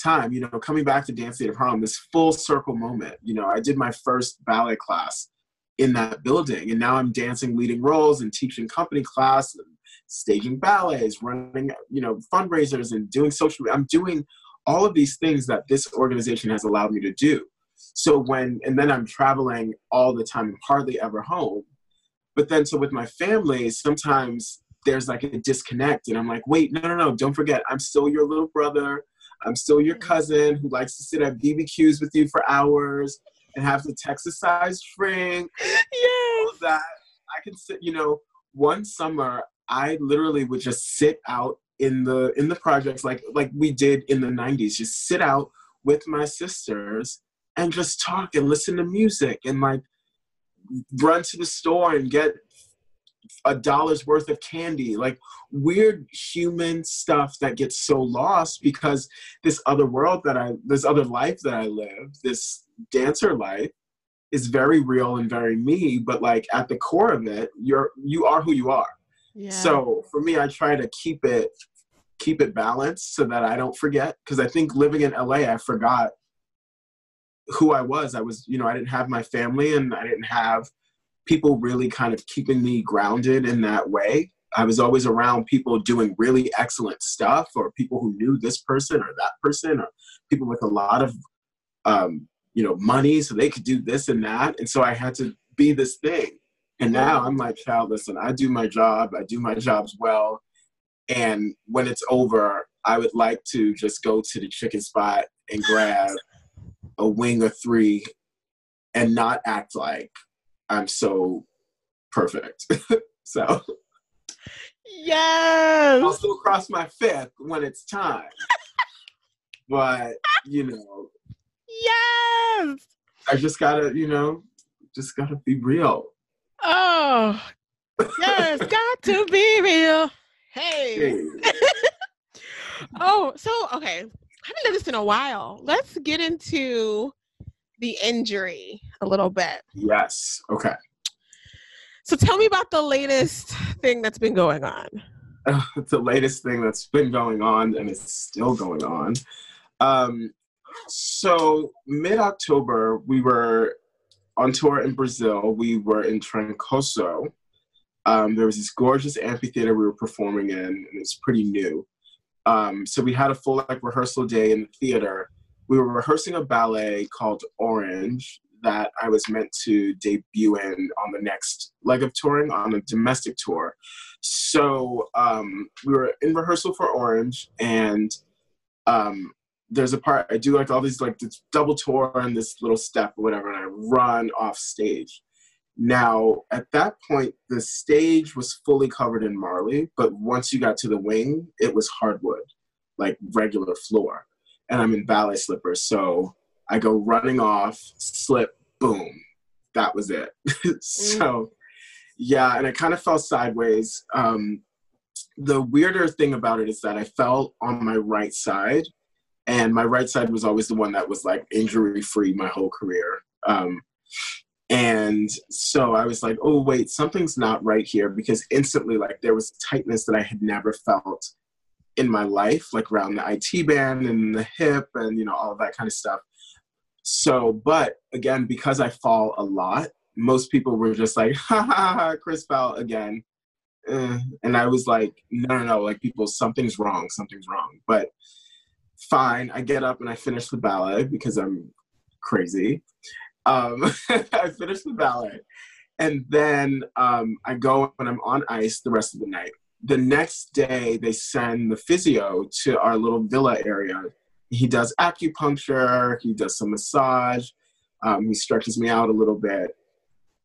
time. You know, coming back to Dance Theater Harlem, this full circle moment. You know, I did my first ballet class in that building, and now I'm dancing leading roles and teaching company class and staging ballets, running, you know, fundraisers and doing social. I'm doing all of these things that this organization has allowed me to do. So when, and then I'm traveling all the time, I'm hardly ever home. But then, so with my family, sometimes there's like a disconnect, and I'm like, wait, no, no, no, don't forget, I'm still your little brother. I'm still your mm-hmm. cousin who likes to sit at BBQs with you for hours and have the Texas sized drink all Yes. of that. I can sit, you know, one summer I literally would just sit out in the in the projects like like we did in the 90s, just sit out with my sisters and just talk and listen to music and like run to the store and get a dollar's worth of candy like weird human stuff that gets so lost because this other world that i this other life that i live this dancer life is very real and very me but like at the core of it you're you are who you are Yeah. so for me i try to keep it keep it balanced so that i don't forget because i think living in la i forgot who i was i was you know i didn't have my family and i didn't have people really kind of keeping me grounded in that way. I was always around people doing really excellent stuff or people who knew this person or that person or people with a lot of um, you know money so they could do this and that. And so i had to be this thing. And now i'm like child listen i do my job. I do my jobs well. And when it's over i would like to just go to the chicken spot and grab a wing or three and not act like i'm so perfect so yes. i'll still cross my fifth when it's time but you know Yes. I just gotta, you know, just gotta be real. Oh, yes. Got to be real. Hey. Hey. Oh, so okay. I haven't done this in a while. Let's get into the injury a little bit. yes. Okay. So tell me about the latest thing that's been going on. the latest thing that's been going on and it's still going on. Um, so mid October, we were on tour in Brazil. We were in Trancoso. Um, there was this gorgeous amphitheater we were performing in, and it's pretty new. Um, so we had a full like rehearsal day in the theater. We were rehearsing a ballet called Orange that I was meant to debut in on the next leg of touring on a domestic tour. So um, we were in rehearsal for Orange, and um, there's a part I do like all these like this double tour and this little step or whatever, and I run off stage. Now, at that point, the stage was fully covered in Marley, but once you got to the wing, it was hardwood, like regular floor. And I'm in ballet slippers, so I go running off, slip, boom. That was it. so, yeah, and I kind of fell sideways. Um, the weirder thing about it is that I fell on my right side, and my right side was always the one that was like injury free my whole career. Um, and so I was like, oh, wait, something's not right here because instantly, like, there was tightness that I had never felt in my life, like around the IT band and the hip and, you know, all that kind of stuff. So, but again, because I fall a lot, most people were just like, ha ha ha, Chris fell again. Eh. And I was like, no, no, no, like people, something's wrong, something's wrong. But fine, I get up and I finish the ballet because I'm crazy. Um, I finish the ballet. And then um, I go and I'm on ice the rest of the night. The next day, they send the physio to our little villa area he does acupuncture, he does some massage, um, he stretches me out a little bit.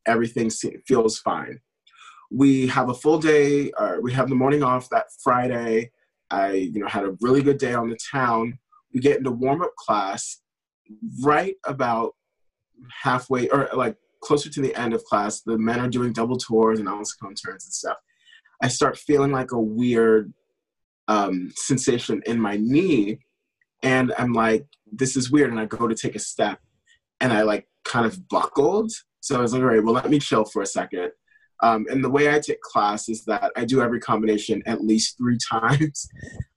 Everything feels fine. We have a full day. Uh, we have the morning off that Friday. I, you know, had a really good day on the town. We get into warm up class right about halfway, or like closer to the end of class. The men are doing double tours and ounce-cone turns and stuff. I start feeling like a weird um, sensation in my knee and I'm like, this is weird. And I go to take a step and I like kind of buckled. So I was like, all right, well, let me chill for a second. Um, and the way I take class is that I do every combination at least three times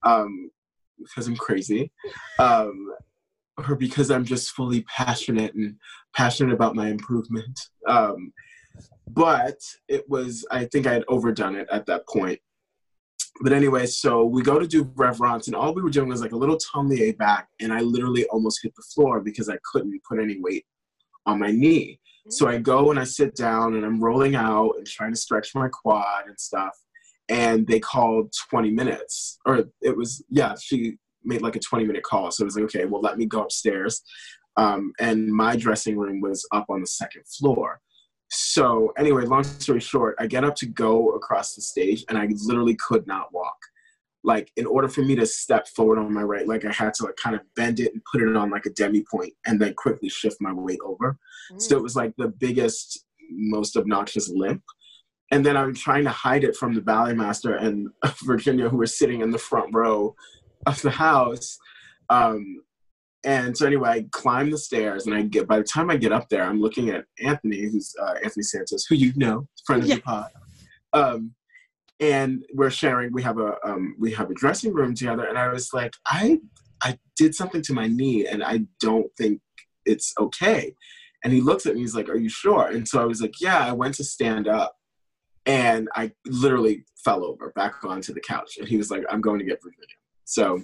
um, because I'm crazy um, or because I'm just fully passionate and passionate about my improvement. But it was, I think I had overdone it at that point but anyway, so we go to do reverence, and all we were doing was like a little tournier back, and I literally almost hit the floor because I couldn't put any weight on my knee. So I go and I sit down, and I'm rolling out and trying to stretch my quad and stuff. And they called 20 minutes, or it was yeah, she made like a 20 minute call. So it was like, okay, well, let me go upstairs. Um, and my dressing room was up on the second floor. So anyway, long story short, I get up to go across the stage and I literally could not walk. Like in order for me to step forward on my right leg, I had to like kind of bend it and put it on like a demi pointe and then quickly shift my weight over. Mm. So it was like the biggest, most obnoxious limp. And then I'm trying to hide it from the ballet master and Virginia, who were sitting in the front row of the house. Um, and so anyway, I climb the stairs, and I get. By the time I get up there, I'm looking at Anthony, who's uh, Anthony Santos, who you know, friend of yeah. the pod. Um, and we're sharing. We have a um, we have a dressing room together, and I was like, I I did something to my knee, and I don't think it's okay. And he looks at me. He's like, Are you sure? And so I was like, Yeah. I went to stand up, and I literally fell over back onto the couch. And he was like, I'm going to get Virginia. So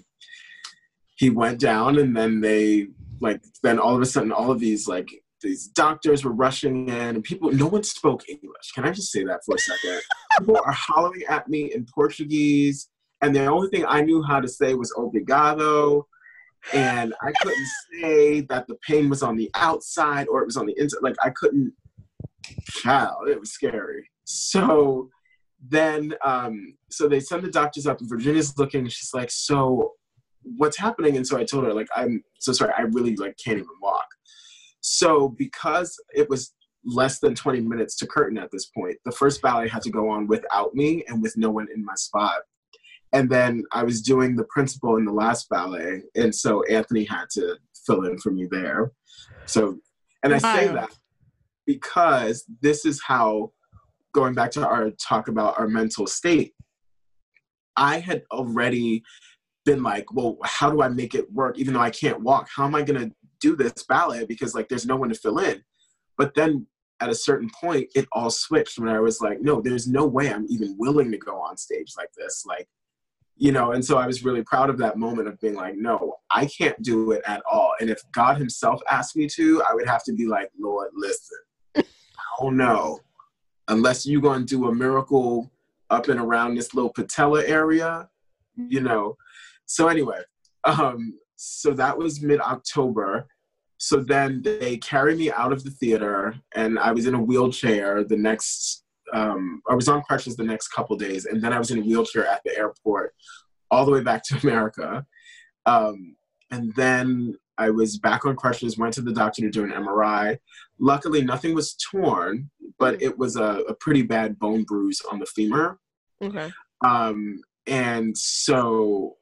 he went down and then they like then all of a sudden all of these like these doctors were rushing in and people no one spoke english. Can i just say that for a second? People are hollering at me in portuguese and the only thing i knew how to say was obrigado and i couldn't say that the pain was on the outside or it was on the inside. Like i couldn't child it was scary. So then um so they send the doctors up. And virginia's looking. And she's like so what's happening and so i told her like i'm so sorry i really like can't even walk. So because it was less than 20 minutes to curtain at this point the first ballet had to go on without me and with no one in my spot. And then i was doing the principal in the last ballet and so anthony had to fill in for me there. So and i say that because this is how going back to our talk about our mental state i had already been like, well, how do I make it work? Even though I can't walk, how am I going to do this ballet? Because like, there's no one to fill in. But then at a certain point, it all switched when I was like, no, there's no way I'm even willing to go on stage like this. Like, you know, and so I was really proud of that moment of being like, no, I can't do it at all. And if God Himself asked me to, I would have to be like, Lord, listen, I don't know. Unless you're going to do a miracle up and around this little patella area, you know. So, anyway, um, so that was mid October. So then they carried me out of the theater, and I was in a wheelchair the next um, I was on crutches the next couple days, and then I was in a wheelchair at the airport all the way back to America. Um, and then I was back on crutches, went to the doctor to do an MRI. Luckily, nothing was torn, but mm. it was a, a pretty bad bone bruise on the femur. Okay. Um, and so,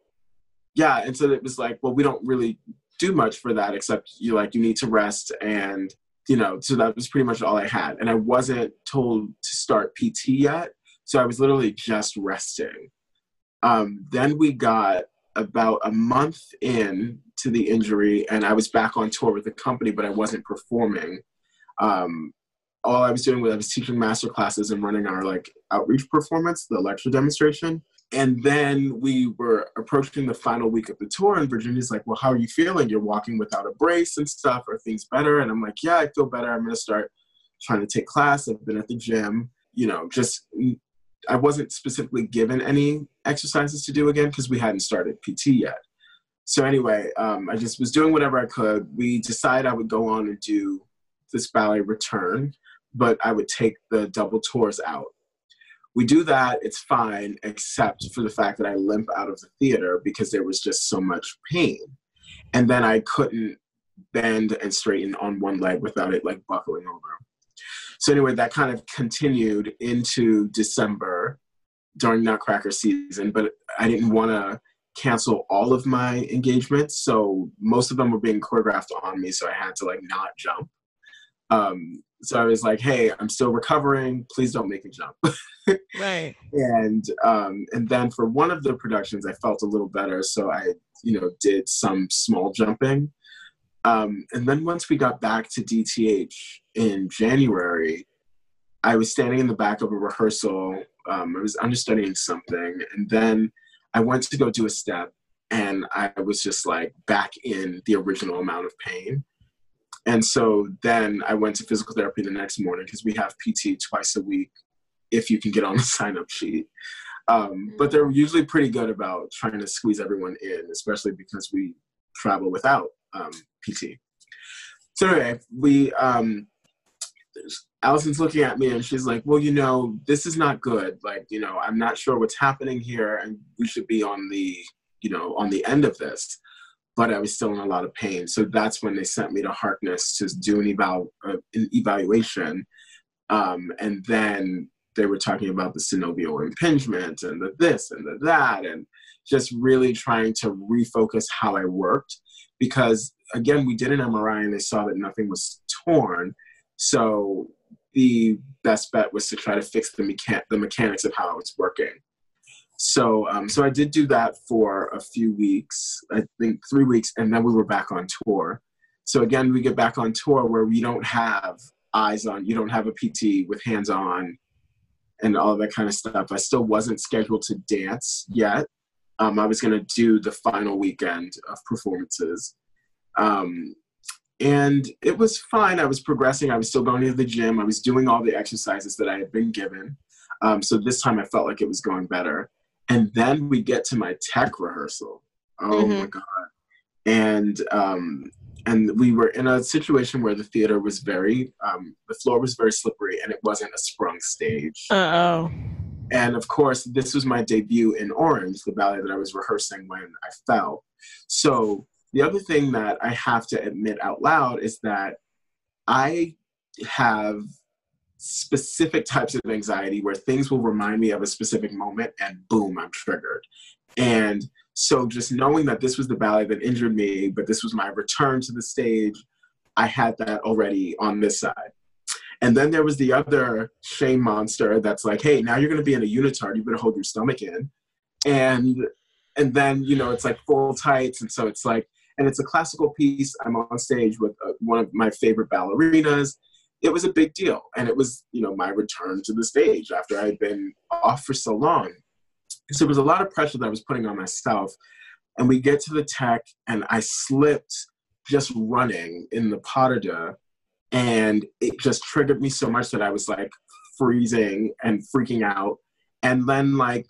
yeah, and so it was like, well, we don't really do much for that except you like you need to rest and you know, so that was pretty much all I had. And I wasn't told to start PT yet. So I was literally just resting. Um, then we got about a month in to the injury, and I was back on tour with the company, but I wasn't performing. Um, all I was doing was I was teaching master classes and running our like outreach performance, the lecture demonstration. And then we were approaching the final week of the tour, and Virginia's like, Well, how are you feeling? You're walking without a brace and stuff. Are things better? And I'm like, Yeah, I feel better. I'm going to start trying to take class. I've been at the gym. You know, just I wasn't specifically given any exercises to do again because we hadn't started PT yet. So, anyway, um, I just was doing whatever I could. We decided I would go on and do this ballet return, but I would take the double tours out we do that, it's fine, except for the fact that I limp out of the theater because there was just so much pain. And then I couldn't bend and straighten on one leg without it like buckling over. So, anyway, that kind of continued into December during Nutcracker season, but I didn't want to cancel all of my engagements. So, most of them were being choreographed on me, so I had to like not jump. Um, so I was like, "Hey, I'm still recovering. Please don't make a jump." right. And um, and then for one of the productions, I felt a little better, so I, you know, did some small jumping. Um, and then once we got back to DTH in January, I was standing in the back of a rehearsal. Um, I was understudying something, and then I went to go do a step, and I was just like back in the original amount of pain. And so then I went to physical therapy the next morning because we have PT twice a week if you can get on the sign up sheet. Um, but they're usually pretty good about trying to squeeze everyone in, especially because we travel without um, PT. So anyway, we um, Allison's looking at me and she's like, "Well, you know, this is not good. Like, you know, I'm not sure what's happening here, and we should be on the, you know, on the end of this." But I was still in a lot of pain. So that's when they sent me to Harkness to do an, eval- uh, an evaluation. Um, and then they were talking about the synovial impingement and the this and the that, and just really trying to refocus how I worked. Because again, we did an MRI and they saw that nothing was torn. So the best bet was to try to fix the, mechan- the mechanics of how it's working. So, um, so I did do that for a few weeks, I think three weeks, and then we were back on tour. So again, we get back on tour where we don't have eyes on, you don't have a PT with hands on, and all that kind of stuff. I still wasn't scheduled to dance yet. Um, I was going to do the final weekend of performances. Um, and it was fine. I was progressing. I was still going to the gym. I was doing all the exercises that I had been given. Um, so this time I felt like it was going better. And then we get to my tech rehearsal. Oh mm-hmm. my god! And um, and we were in a situation where the theater was very, um, the floor was very slippery, and it wasn't a sprung stage. oh. And of course, this was my debut in Orange, the ballet that I was rehearsing when I fell. So the other thing that I have to admit out loud is that I have specific types of anxiety where things will remind me of a specific moment and boom, I'm triggered. And so just knowing that this was the ballet that injured me, but this was my return to the stage, I had that already on this side. And then there was the other shame monster that's like, hey, now you're going to be in a unitard. You better hold your stomach in. And and then you know it's like full tights, and so it's like, and it's a classical piece. I'm on stage with uh, one of my favorite ballerinas, it was a big deal. And it was, you know, my return to the stage after I had been off for so long. so there was a lot of pressure that I was putting on myself. And we get to the tech, and I slipped just running in the deux, and it just triggered me so much that I was like freezing and freaking out. And then like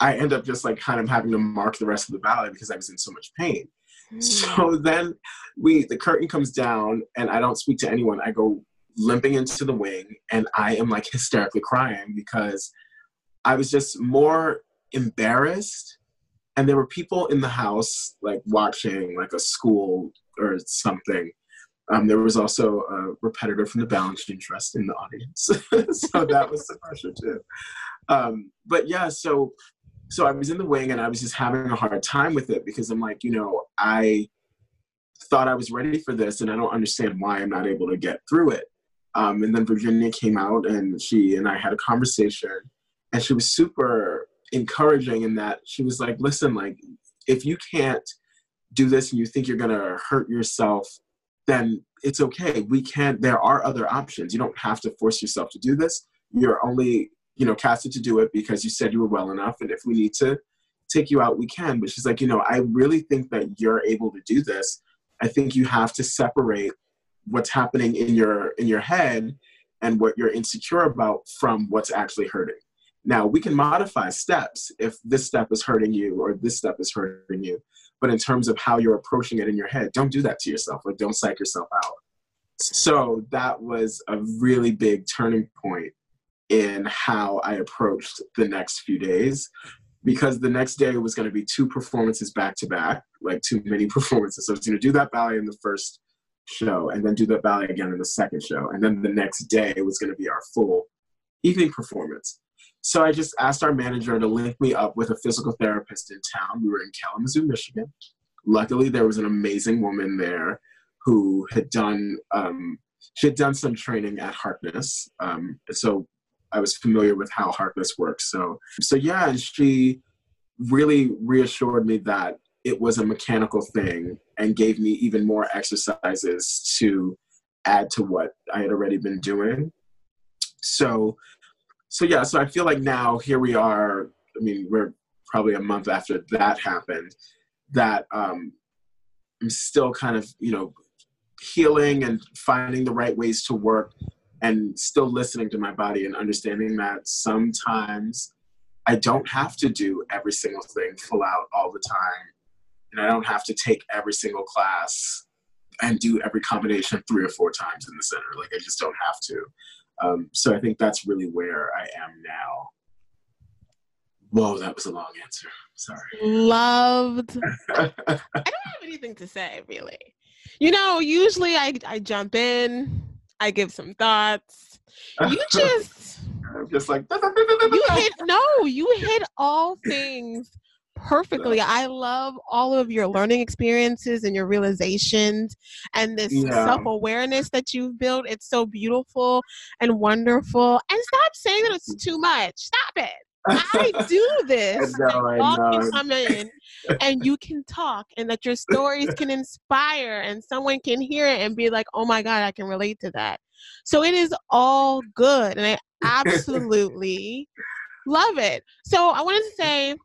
I end up just like kind of having to mark the rest of the ballet because I was in so much pain. Mm. So then we the curtain comes down and I don't speak to anyone. I go limping into the wing and I am like hysterically crying because I was just more embarrassed and there were people in the house like watching like a school or something um, there was also a repetitor from the Balanchine Trust in the audience, so that was the pressure too. Um, but yeah, so so I was in the wing and I was just having a hard time with it because I'm like, you know, I thought I was ready for this and I don't understand why I'm not able to get through it. Um, and then Virginia came out and she and I had a conversation and she was super encouraging in that she was like, listen, like if you can't do this and you think you're gonna hurt yourself then it's okay. We can't. there are other options. You don't have to force yourself to do this. You're only, you know, casted to do it because you said you were well enough. And if we need to take you out, we can. But she's like, you know, I really think that you're able to do this. I think you have to separate what's happening in your in your head and what you're insecure about from what's actually hurting. Now we can modify steps if this step is hurting you or this step is hurting you. But in terms of how you're approaching it in your head, don't do that to yourself. Like don't psych yourself out. So that was a really big turning point in how I approached the next few days because the next day was going to be two performances back to back, like too many performances. So I was going to do that ballet in the first show and then do the ballet again in the second show. And then the next day was going to be our full evening performance. So I just asked our manager to link me up with a physical therapist in town. We were in Kalamazoo, Michigan. Luckily, there was an amazing woman there who had done um, she had done some training at Harkness. Um, so I was familiar with how Harkness works. So so yeah, and she really reassured me that it was a mechanical thing and gave me even more exercises to add to what I had already been doing. So so yeah, so I feel like now here we are. I mean, we're probably a month after that happened. That um, I'm still kind of you know healing and finding the right ways to work, and still listening to my body and understanding that sometimes I don't have to do every single thing full out all the time, and I don't have to take every single class and do every combination three or four times in the center. Like I just don't have to. Um, so I think that's really where I am now. Whoa, that was a long answer. Sorry. Loved. I don't have anything to say really. You know, usually I, I jump in, I give some thoughts. You just I'm just like you hit no, you hit all things perfectly. I love all of your learning experiences and your realizations and this yeah. self awareness that you've built. It's so beautiful and wonderful. And stop saying that it's too much. Stop it. I do this. I know, I. Can come in and you can talk and that your stories can inspire and someone can hear it and be like, oh my God, I can relate to that. So it is all good. And I absolutely love it. So I wanted to say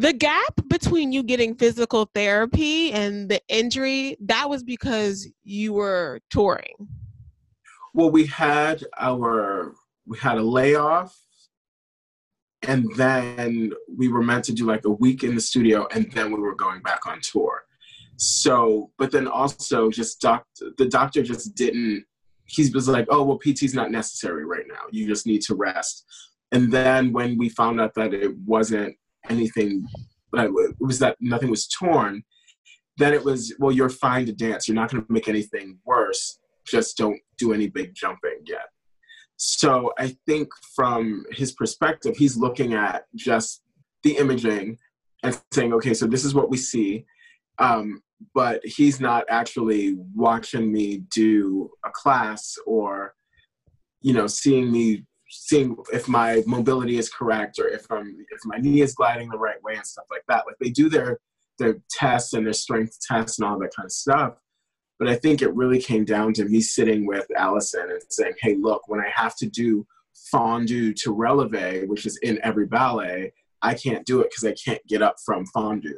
the gap between you getting physical therapy and the injury that was because you were touring. Well we had our we had a layoff and then we were meant to do like a week in the studio and then we were going back on tour. So but then also just doc the doctor just didn't he was like oh well pt's not necessary right now. You just need to rest. And then when we found out that it wasn't anything, it was that nothing was torn, then it was, well, you're fine to dance. You're not going to make anything worse. Just don't do any big jumping yet. So I think from his perspective, he's looking at just the imaging and saying, okay, so this is what we see. Um, but he's not actually watching me do a class or, you know, seeing me seeing if my mobility is correct or if I'm if my knee is gliding the right way and stuff like that. Like they do their their tests and their strength tests and all that kind of stuff. But I think it really came down to me sitting with Allison and saying, "Hey, look, when I have to do fondu to releve, which is in every ballet, I can't do it because I can't get up from fondu.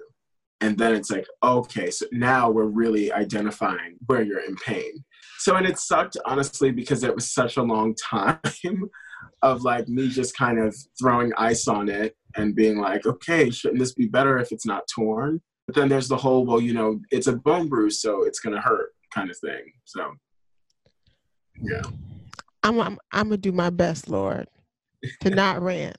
And then it's like, okay, so now we're really identifying where you're in pain. So, and it sucked, honestly, because it was such a long time of like me just kind of throwing ice on it and being like, okay, shouldn't this be better if it's not torn? But then there's the whole, well, you know, it's a bone bruise, so it's to hurt kind of thing. So, yeah. I'm, I'm, I'm to do my best, Lord, to not rant.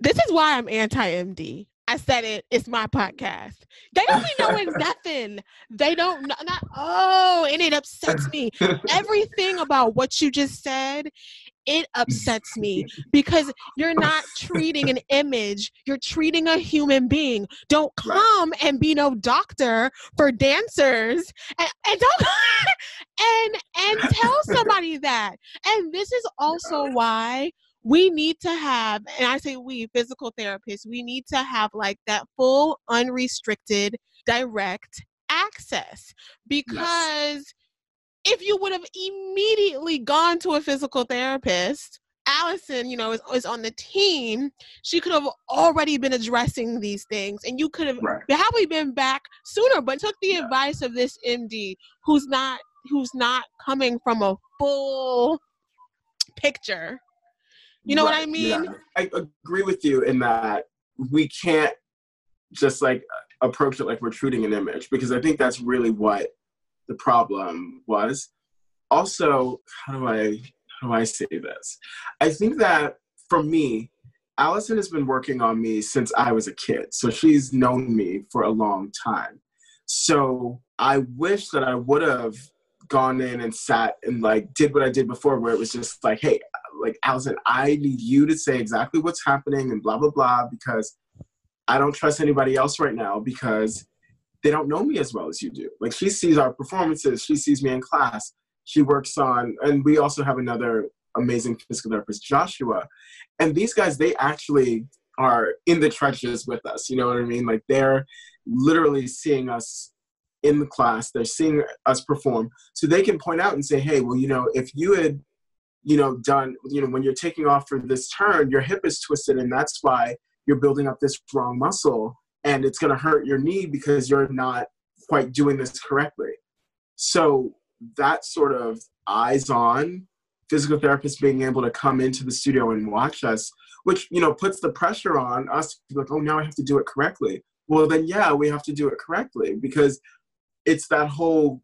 This is why I'm anti MD. I said it. It's my podcast. They don't be knowing nothing. They don't know. Not, oh, and it upsets me. Everything about what you just said, it upsets me because you're not treating an image. You're treating a human being. Don't come and be no doctor for dancers, and, and don't and and tell somebody that. And this is also why we need to have, and I say we, physical therapists, we need to have like that full, unrestricted, direct access because. Yes. If you would have immediately gone to a physical therapist, Allison, you know, is, is on the team, she could have already been addressing these things and you could have right. probably been back sooner, but took the yeah. advice of this MD who's not who's not coming from a full picture you know right, what I mean? Yeah. I agree with you in that we can't just like approach it like we're treating an image because I think that's really what the problem was. Also, how do I how do I say this? I think that for me, Allison has been working on me since I was a kid. So she's known me for a long time. So I wish that I would have gone in and sat and like did what I did before where it was just like, hey, like Allison, I need you to say exactly what's happening and blah blah blah because I don't trust anybody else right now because they don't know me as well as you do. Like she sees our performances, she sees me in class, she works on, and we also have another amazing physical therapist, Joshua. And these guys, they actually are in the trenches with us. You know what I mean? Like they're literally seeing us in the class, they're seeing us perform. So they can point out and say, hey, well, you know, if you had you know, done, you know, when you're taking off for this turn, your hip is twisted, and that's why you're building up this wrong muscle, and it's going to hurt your knee because you're not quite doing this correctly. So that sort of eyes on physical therapists being able to come into the studio and watch us, which you know puts the pressure on us like, oh, now I have to do it correctly. Well, then yeah, we have to do it correctly because it's that whole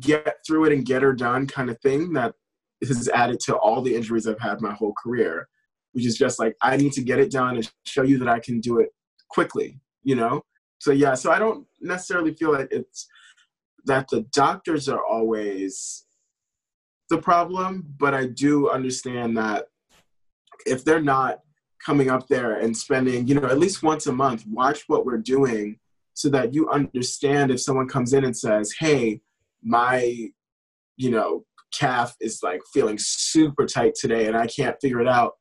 get through it and get her done kind of thing that has added to all the injuries I've had my whole career, which is just like I need to get it done and show you that I can do it quickly, you know? So yeah, so I don't necessarily feel like it's that the doctors are always the problem, but I do understand that if they're not coming up there and spending, you know, at least once a month, watch what we're doing so that you understand if someone comes in and says, "Hey, my you know calf is like feeling super tight today and I can't figure it out.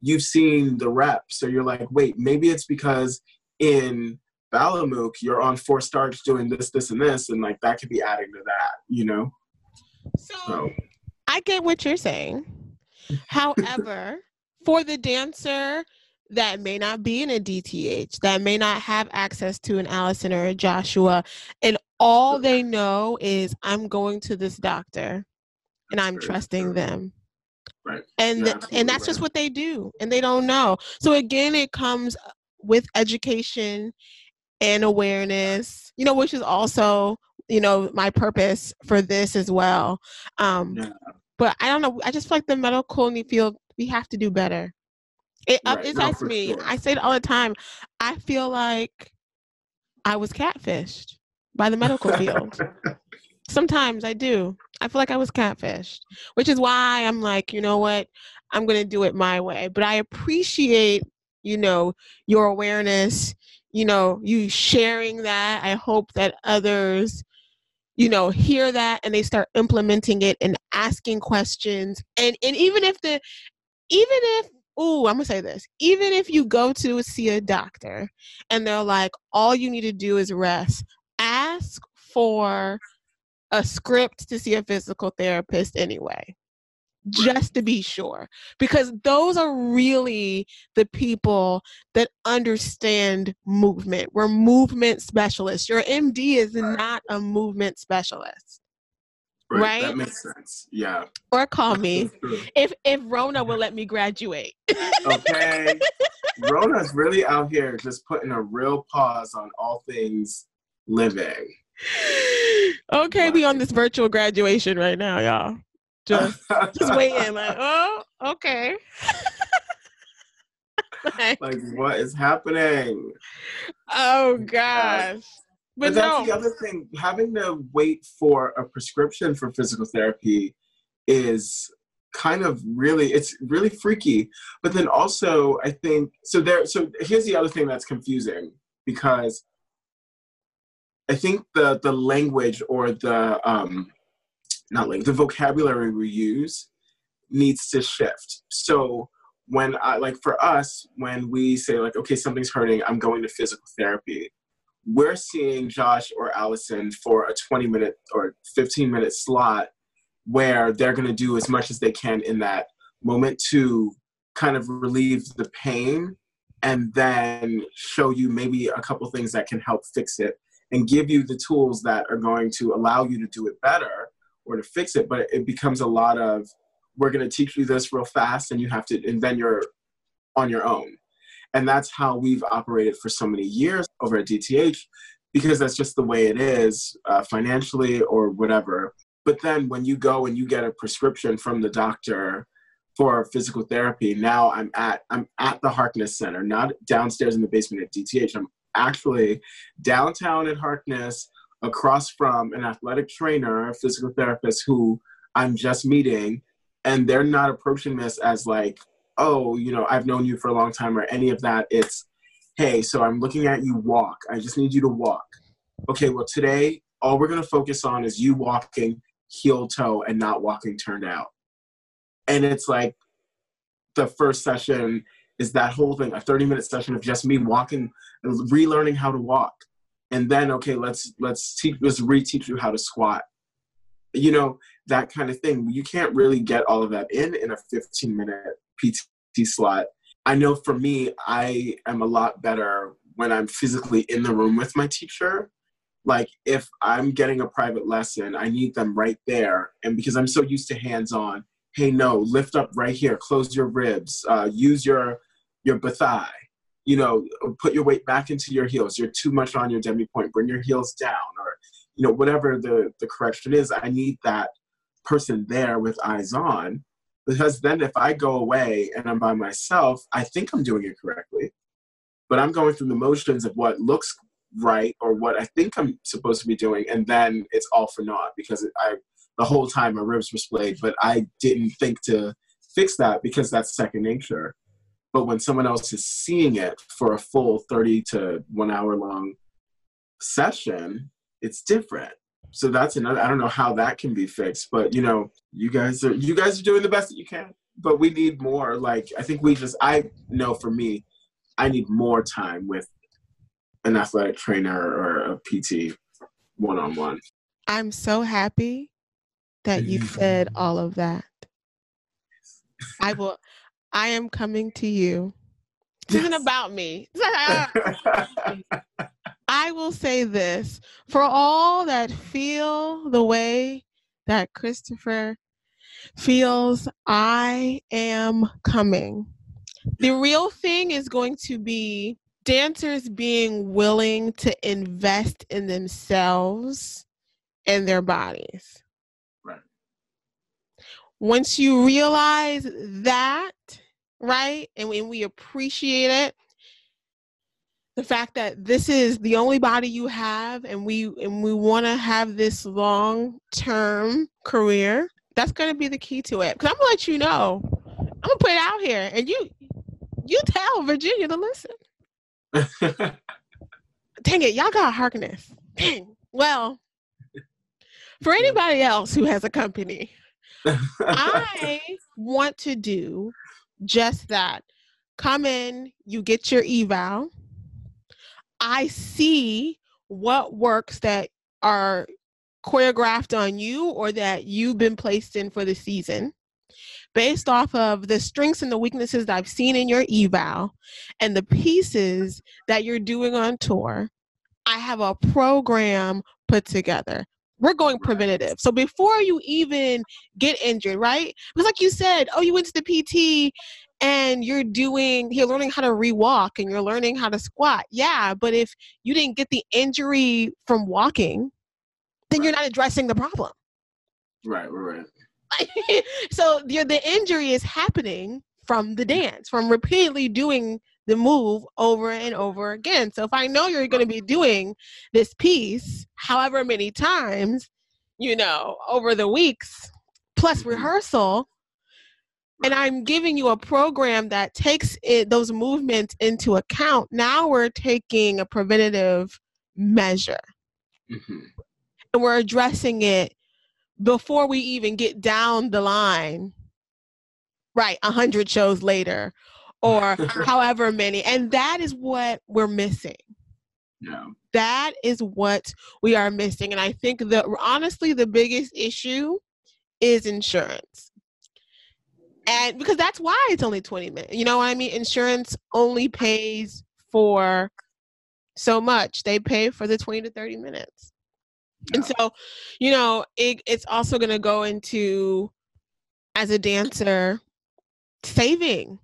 You've seen the rep, so you're like, wait, maybe it's because in Balamouk you're on four starts doing this, this, and this, and like that could be adding to that, you know. So, so. I get what you're saying. However, for the dancer that may not be in a DTH, that may not have access to an Allison or a Joshua, and all they know is I'm going to this doctor and I'm trusting them. Right. And and that's right. just what they do, and they don't know. So again, it comes with education and awareness, you know, which is also you know my purpose for this as well. Um, yeah. But I don't know. I just feel like the medical field we have to do better. It right. upsets no, me. Sure. I say it all the time. I feel like I was catfished by the medical field. Sometimes I do. I feel like I was catfished, which is why I'm like, you know what? I'm going to do it my way. But I appreciate, you know, your awareness, you know, you sharing that. I hope that others, you know, hear that and they start implementing it and asking questions. And and even if the even if oh, I'm gonna say this. Even if you go to see a doctor and they're like, all you need to do is rest, ask for a script to see a physical therapist anyway. just to be sure because those are really the people that understand movement. We're movement specialists. Your md is right. not a movement specialist right. right? that makes sense. Yeah. Or call me. If if rona will let me graduate. Okay. Rona's really out here just putting a real pause on all things living okay we on this virtual graduation right now y'all. Just just waiting like oh okay. Like, like, what is happening? Oh gosh. But, but that's no. the other thing. Having to wait for a prescription for physical therapy is kind of really it's really freaky. But then also i think so there so here's the other thing that's confusing because i think the the language or the um not like the vocabulary we use needs to shift. So when I like for us, when we say like, okay, something's hurting, I'm going to physical therapy, we're seeing Josh or Allison for a 20 minute or 15 minute slot where they're going to do as much as they can in that moment to kind of relieve the pain and then show you maybe a couple things that can help fix it and give you the tools that are going to allow you to do it better or to fix it, but it becomes a lot of we're going to teach you this real fast and you have to, and then you're on your own. And that's how we've operated for so many years over at DTH because that's just the way it is uh, financially or whatever. But then when you go and you get a prescription from the doctor for physical therapy, now I'm at I'm at the Harkness Center, not downstairs in the basement at DTH. I'm actually downtown at Harkness across from an athletic trainer, a physical therapist who I'm just meeting, and they're not approaching this as like, oh, you know, I've known you for a long time or any of that. It's, hey, so I'm looking at you walk. I just need you to walk. Okay, well, today, all we're going to focus on is you walking heel toe and not walking turned out. And it's like the first session is that whole thing, a 30 minute session of just me walking, relearning how to walk. And then okay let's let's teach let's reteach you how to squat. You know that kind of thing. You can't really get all of that in in a 15 minute pt slot. I know for me i am a lot better when i'm physically in the room with my teacher. Like if i'm getting a private lesson i need them right there. And because i'm so used to hands on hey no lift up right here close your ribs uh, use your your thigh you know, put your weight back into your heels. You're too much on your demi pointe. Bring your heels down, or you know, whatever the the correction is. I need that person there with eyes on, because then if I go away and I'm by myself, I think I'm doing it correctly, but I'm going through the motions of what looks right or what I think I'm supposed to be doing, and then it's all for naught because I the whole time my ribs were splayed, but I didn't think to fix that because that's second nature. But when someone else is seeing it for a full 30 to one hour long session, it's different. So that's another I don't know how that can be fixed, but you know, you guys are you guys are doing the best that you can. But we need more. Like I think we just I know for me, I need more time with an athletic trainer or a PT one on one. I'm so happy that you mm-hmm. said all of that. I will I am coming to you. This isn't about me. I will say this for all that feel the way that Christopher feels, I am coming. The real thing is going to be dancers being willing to invest in themselves and their bodies. Once you realize that, right? And when we appreciate it, the fact that this is the only body you have and we and we want to have this long term career that's going to be the key to it. Because i'm going to let you know i'm going to put it out here and you you tell virginia to listen. Dang it y'all got harkness dang. Well for anybody else who has a company i want to do just that. Come in, you get your eval. I see what works that are choreographed on you or that you've been placed in for the season. based off of the strengths and the weaknesses that I've seen in your eval and the pieces that you're doing on tour. I have a program put together. We're going preventative. So before you even get injured, right? Because like you said, oh, you went to the PT and you're doing you're learning how to rewalk and you're learning how to squat. Yeah, but if you didn't get the injury from walking, then you're not addressing the problem. Right, right, right. so the, the injury is happening from the mm. dance, from repeatedly doing the move over and over again. So if I know you're going to be doing this piece however many times, you know, over the weeks plus mm-hmm. rehearsal, and I'm giving you a program that takes it, those movements into account. Now we're taking a preventative measure. Mm-hmm. And we're addressing it before we even get down the line. Right, a hundred shows later, or however many. And that is what we're missing. Yeah. That is what we are missing. And I think that honestly the biggest issue is insurance. And because that's why it's only 20 minutes. You know what I mean? Insurance only pays for so much. They pay for the 20 to 30 minutes. Yeah. And so, you know, it, it's also going to go into as a dancer saving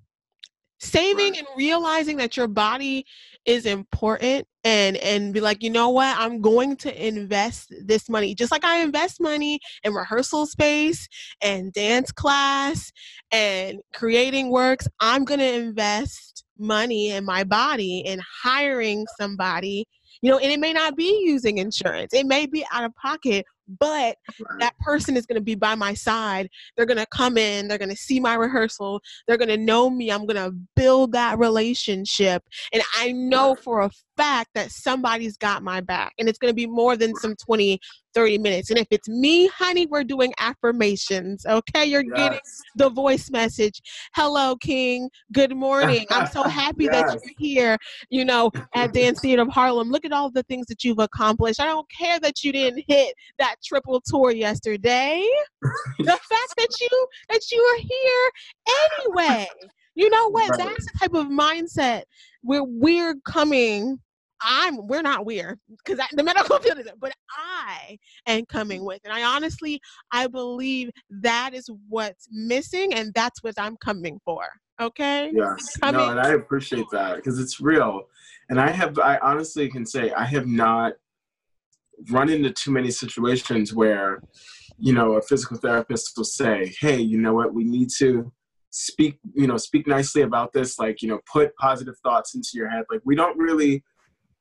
saving right. and realizing that your body is important and and be like you know what? I'm going to invest this money just like i invest money in rehearsal space and dance class and creating works i'm going to invest money in my body and hiring somebody. You know and it may not be using insurance. It may be out of pocket but that person is going to be by my side. They're going to come in, they're going to see my rehearsal, they're going to know me. I'm going to build that relationship. And I know for a fact that somebody's got my back. And it's going to be more than some 20, 30 minutes. And if it's me, honey, we're doing affirmations. Okay. You're yes. getting the voice message. Hello, King. Good morning. I'm so happy yes. that you're here, you know, at Dance Theatre of Harlem. Look at all the things that you've accomplished. I don't care that you didn't hit that triple tour yesterday. the fact that you that you are here anyway. You know what? Right. That's the type of mindset where we're coming I'm we're not weird because the medical field isn't, but I am coming mm-hmm. with, and I honestly I believe that is what's missing, and that's what I'm coming for. Okay. Yes. No, and I appreciate that because it's real, and I have I honestly can say I have not run into too many situations where you know a physical therapist will say, "Hey, you know what? We need to." speak you know speak nicely about this like you know put positive thoughts into your head like we don't really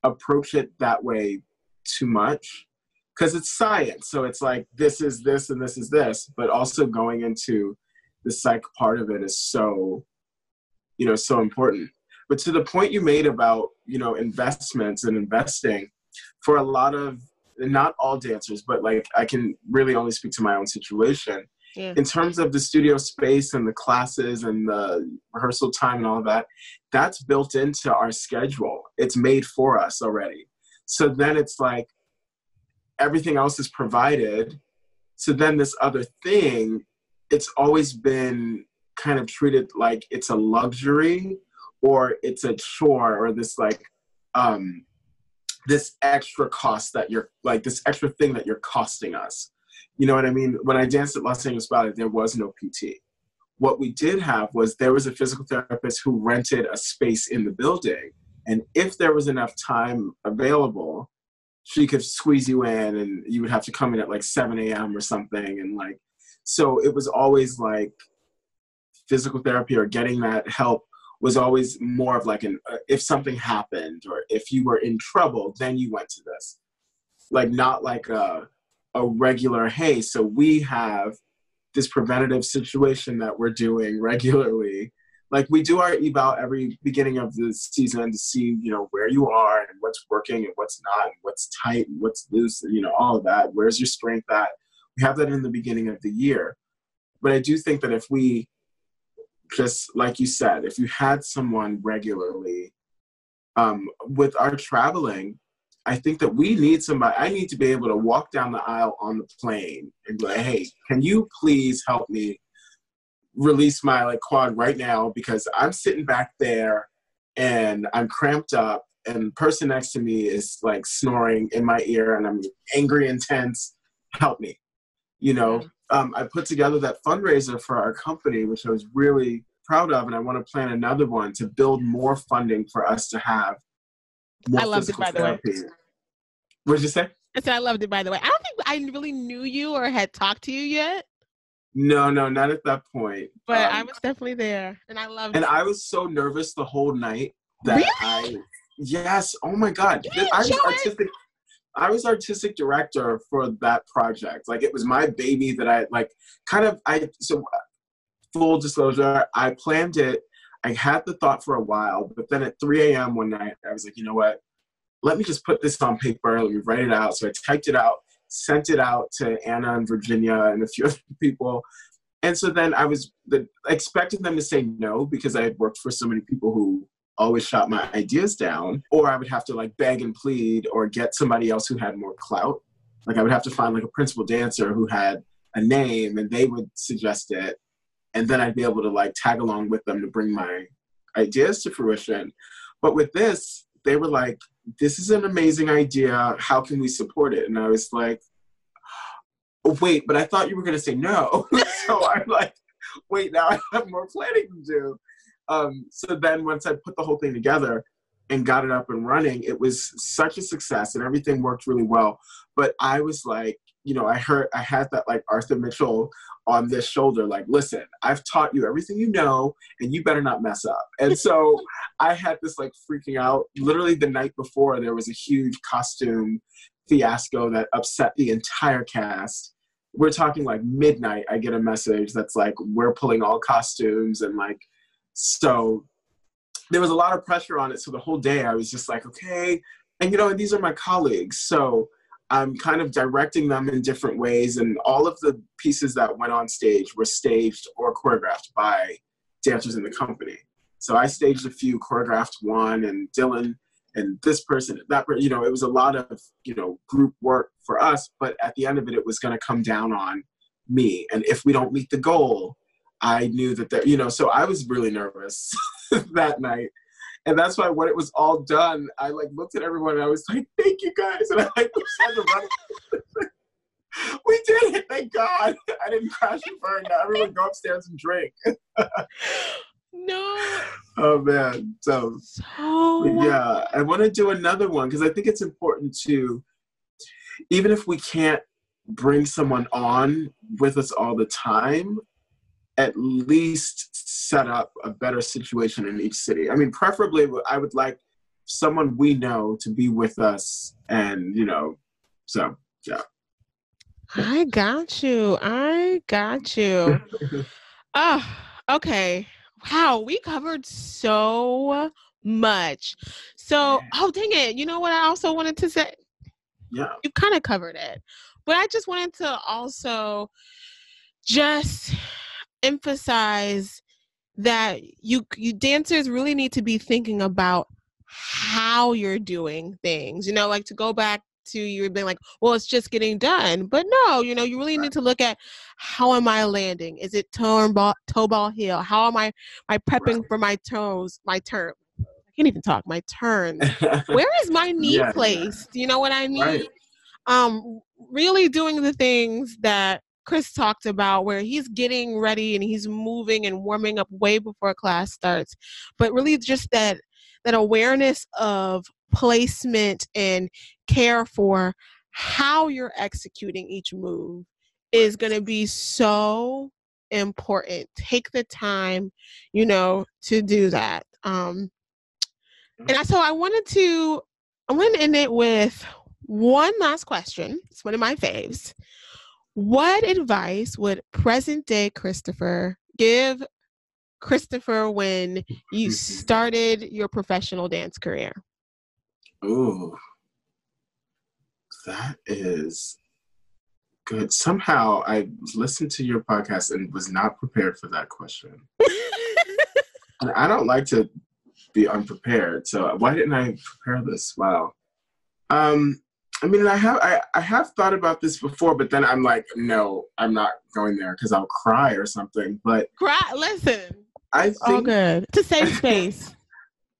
approach it that way too much because it's science. So it's like this is this and this is this, but also going into the psych part of it is so, you know, so important. But to the point you made about, you know, investments and investing, for a lot of not all dancers, but like I can really only speak to my own situation. Yeah. In terms of the studio space and the classes and the rehearsal time and all of that, that's built into our schedule. It's made for us already. So then it's like everything else is provided. So then this other thing, it's always been kind of treated like it's a luxury or it's a chore or this like um this extra cost that you're like this extra thing that you're costing us you know what I mean? When I danced at Los Angeles Ballet, there was no PT. What we did have was there was a physical therapist who rented a space in the building. And if there was enough time available, she could squeeze you in and you would have to come in at like 7 a.m. or something. And like, so it was always like physical therapy or getting that help was always more of like an uh, if something happened or if you were in trouble, then you went to this. Like, not like a, a regular hey so we have this preventative situation that we're doing regularly. Like we do our eval every beginning of the season to see you know where you are and what's working and what's not and what's tight and what's loose and you know all of that. Where's your strength at? We have that in the beginning of the year. But i do think that if we just like you said if you had someone regularly um, with our traveling I think that we need somebody. I need to be able to walk down the aisle on the plane and be like, "Hey, can you please help me release my like quad right now because I'm sitting back there and I'm cramped up and the person next to me is like snoring in my ear and I'm angry and tense. Help me. You know, um, I put together that fundraiser for our company, which I was really proud of, and I want to plan another one to build more funding for us to have I loved it, by therapy. the way. What did you say? I said I loved it. By the way, I don't think I really knew you or had talked to you yet, No, no, not at that point. but Um, I was definitely there, and I loved it. and it. I was so nervous the whole night that Really? I yes, oh my god, I was it? artistic. I was artistic director for that project. Like it was my baby that I like. Kind of, I so full disclosure, I planned it. I had the thought for a while, but then at 3 a.m. one night, I was like, you know what? Let me just put this on paper. Let me write it out. So I typed it out, sent it out to Anna and Virginia and a few other people. And so then I was the, expecting them to say no because I had worked for so many people who always shot my ideas down, or I would have to like beg and plead or get somebody else who had more clout. Like I would have to find like a principal dancer who had a name and they would suggest it. And then I'd be able to like tag along with them to bring my ideas to fruition. But with this, they were like, this is an amazing idea. How can we support it? And I was like, oh, wait, but I thought you were going to say no. so I'm like, wait, now I have more planning to do. Um, so then once I put the whole thing together and got it up and running, it was such a success and everything worked really well. But I was like, you know, I heard, I had that like Arthur Mitchell on this shoulder, like, listen, I've taught you everything you know and you better not mess up. And so I had this like freaking out. Literally the night before, there was a huge costume fiasco that upset the entire cast. We're talking like midnight. I get a message that's like, we're pulling all costumes. And like, so there was a lot of pressure on it. So the whole day I was just like, okay. And you know, and these are my colleagues. So I'm kind of directing them in different ways. And all of the pieces that went on stage were staged or choreographed by dancers in the company. So I staged a few, choreographed one, and Dylan and this person, that you know, it was a lot of you know group work for us. But at the end of it, it was going to come down on me. And if we don't meet the goal, I knew that there, you know, so I was really nervous that night. And that's why when it was all done, I like looked at everyone and I was like, "Thank you guys," and I like started running. we did it! Thank God! I didn't crash and burn. Now everyone go upstairs and drink. no, Oh man! So so yeah, I want to do another one because I think it's important to, even if we can't bring someone on with us all the time, at least set up a better situation in each city. I mean, preferably, I would like someone we know to be with us, and you know, so yeah. I got you. I got you. Ah, okay. Wow, we covered so much. So, Yeah. oh dang it. You know what I also wanted to say? Yeah. You kind of covered it. But I just wanted to also just emphasize that you you dancers really need to be thinking about how you're doing things. You know, like to go back to you being like, well, it's just getting done. But no, you know, you really need to look at how am I landing? Is it toe ball toe ball heel? How am I I prepping for my toes, my turn? I can't even talk, my turn. Where is my knee yeah. placed? You know what I mean? Right. um really doing the things that Chris talked about where he's getting ready and he's moving and warming up way before class starts but really just that that awareness of placement and care for how you're executing each move is going to be so important take the time you know to do that um and so i wanted to i want to end it with one last question. It's one of my faves. What advice would present day Christopher give Christopher when you started your professional dance career? Ooh, that is good. Somehow I listened to your podcast and was not prepared for that question. And I don't like to be unprepared, so why didn't I prepare this? Wow. Um, I mean, I have I, I have thought about this before, but then I'm like, no, I'm not going there because I'll cry or something. But cry. Listen, I think all good. To save space.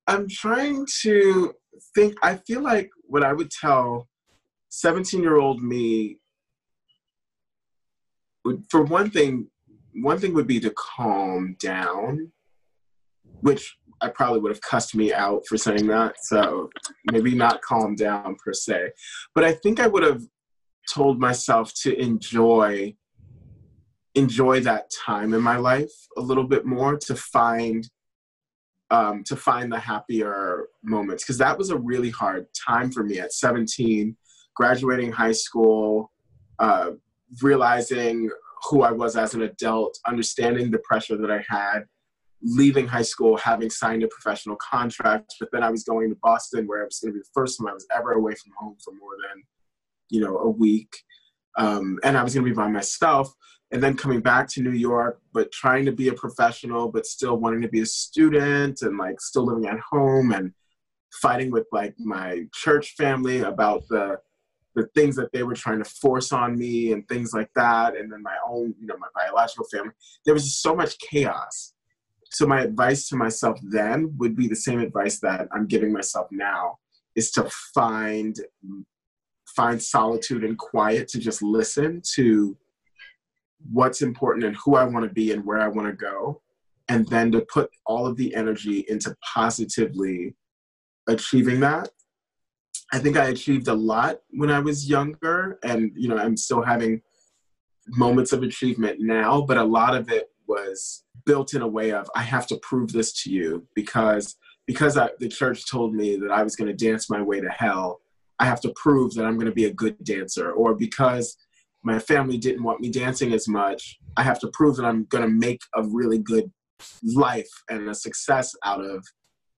I'm trying to think. I feel like what I would tell 17 year old me would, for one thing, one thing would be to calm down, which I probably would have cussed me out for saying that. So maybe not calm down per se. But I think I would have told myself to enjoy enjoy that time in my life a little bit more to find um, to find the happier moments because that was a really hard time for me at 17 graduating high school uh, realizing who i was as an adult understanding the pressure that i had leaving high school having signed a professional contract but then i was going to boston where it was going to be the first time i was ever away from home for more than you know a week. Um, and i was going to be by myself and then coming back to new york but trying to be a professional but still wanting to be a student and like still living at home and fighting with like my church family about the the things that they were trying to force on me and things like that and then my own you know my biological family. There was just so much chaos so my advice to myself then would be the same advice that I'm giving myself now is to find find solitude and quiet to just listen to what's important and who I want to be and where I want to go and then to put all of the energy into positively achieving that. I think I achieved a lot when I was younger and you know I'm still having moments of achievement now but a lot of it was built in a way of I have to prove this to you because because I, the church told me that I was going to dance my way to hell. I have to prove that I'm going to be a good dancer, or because my family didn't want me dancing as much, I have to prove that I'm going to make a really good life and a success out of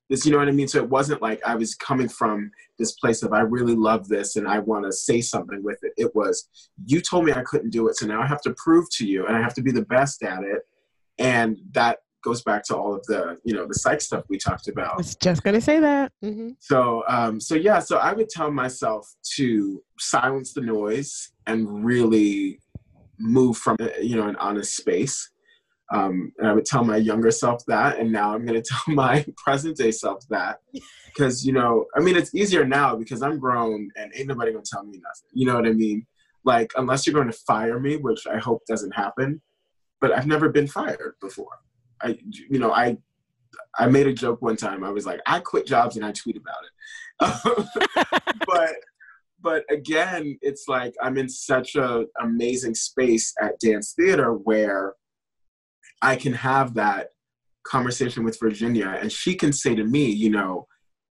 this. You know what I mean? So it wasn't like I was coming from this place of I really love this and I want to say something with it. It was you told me I couldn't do it, so now I have to prove to you, and I have to be the best at it and that goes back to all of the you know the psych stuff we talked about. I was just gonna say that. Mm-hmm. So um, so yeah, so I would tell myself to silence the noise and really move from you know an honest space. Um, and I would tell my younger self that, and now I'm gonna tell my present day self that, because you know, I mean, it's easier now because I'm grown and ain't nobody gonna tell me nothing. You know what I mean? Like unless you're going to fire me, which I hope doesn't happen but I've never been fired before. I, you know, I, I made a joke one time. I was like, I quit jobs and I tweet about it. but, but again, it's like I'm in such a amazing space at dance theater where I can have that conversation with Virginia, and she can say to me, you know,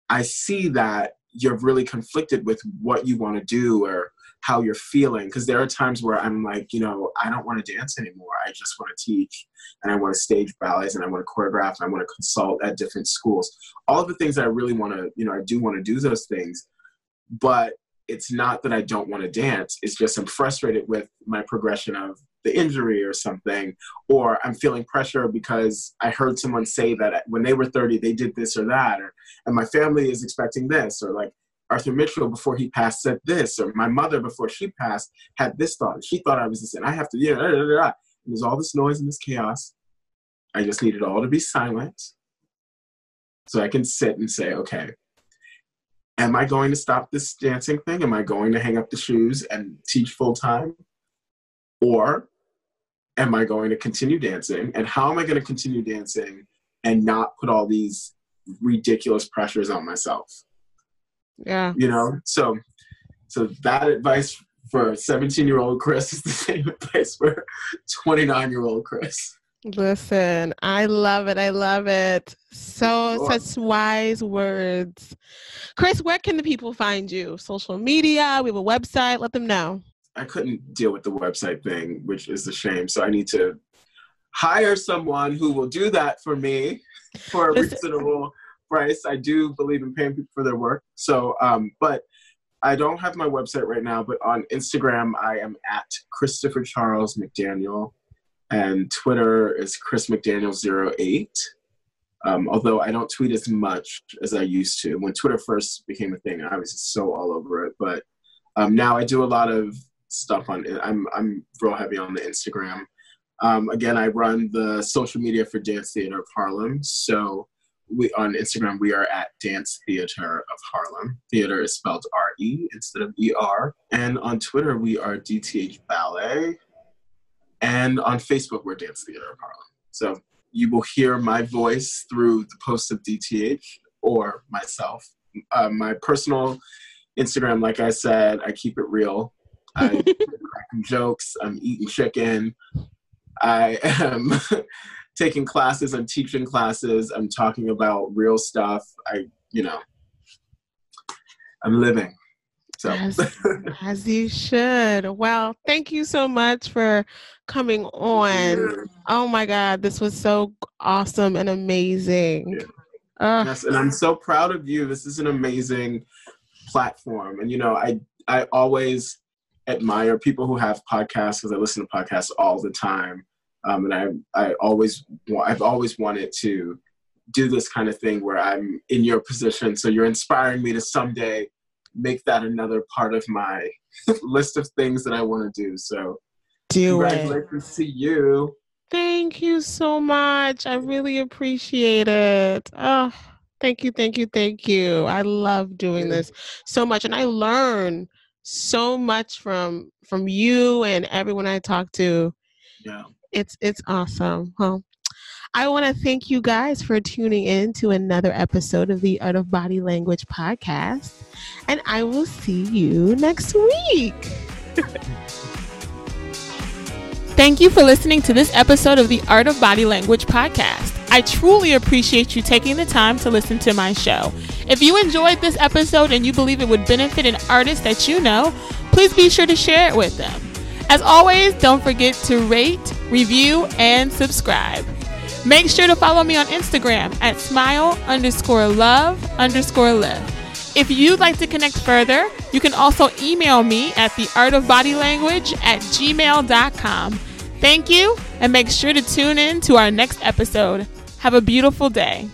I see that you're really conflicted with what you want to do or how you're feeling because there are times where i'm like you know i don't want to dance anymore. I just want to teach and i want to stage ballets and i want to choreograph and i want to consult at different schools. All of the things i really want to you know i do want to do those things but it's not that i don't want to dance. It's just i'm frustrated with my progression of the injury or something or i'm feeling pressure because i heard someone say that uh, when they were 30 they did this or that or and my family is expecting this or like Arthur Mitchell before he passed said this, or my mother before she passed had this thought. She thought I was this, and I have to, yeah, there's all this noise and this chaos. I just need it all to be silent so I can sit and say, okay, am I going to stop this dancing thing? Am I going to hang up the shoes and teach full time? Or am I going to continue dancing? And how am I going to continue dancing and not put all these ridiculous pressures on myself? Yeah. You know, so so that advice for 17 year old Chris is the same advice for 29 year old Chris. Listen, I love it. I love it. So such wise words. Chris, where can the people find you? Social media, we have a website, let them know. I couldn't deal with the website thing, which is a shame. So I need to hire someone who will do that for me for a Listen, reasonable price. I do believe in paying people for their work. So, um, but I don't have my website right now, but on Instagram, I am at Christopher Charles McDaniel, and Twitter is Chris McDaniel08. Um, although I don't tweet as much as I used to. When Twitter first became a thing, I was just so all over it. But Um, now I do a lot of stuff on. it. I'm I'm real heavy on the Instagram. Um, again, I run the social media for Dance Theatre of Harlem. So we on Instagram we are at Dance Theatre of Harlem. Theater is spelled R E instead of E R. And on Twitter we are DTH Ballet. And on Facebook we're Dance Theatre of Harlem. So you will hear my voice through the posts of DTH or myself. Uh, my personal Instagram, like I said, I keep it real. I cracking jokes. I'm eating chicken. I am taking classes. I'm teaching classes. I'm talking about real stuff. I, you know, I'm living. So. As, as you should. Well, thank you so much for coming on. Oh my God, this was so awesome and amazing. Yeah. Uh, yes, and I'm so proud of you. This is an amazing platform, and you know, I I always admire people who have podcasts because I listen to podcasts all the time, um, and I I always I've always wanted to do this kind of thing where I'm in your position. So you're inspiring me to someday make that another part of my list of things that I want to do. So do congratulations it. to you. Thank you so much. I really appreciate it. Oh, thank you, thank you, thank you. I love doing this so much, and I learn so much from from you and everyone I talk to. Yeah, it's it's awesome. Well, I want to thank you guys for tuning in to another episode of the Art of Body Language podcast, and I will see you next week. Thank you for listening to this episode of the Art of Body Language podcast. I truly appreciate you taking the time to listen to my show. If you enjoyed this episode and you believe it would benefit an artist that you know, please be sure to share it with them. As always, don't forget to rate, review, and subscribe. Make sure to follow me on Instagram at smile underscore love underscore live. If you'd like to connect further, you can also email me at theartofbodylanguage at gmail.com. Thank you, and make sure to tune in to our next episode. Have a beautiful day.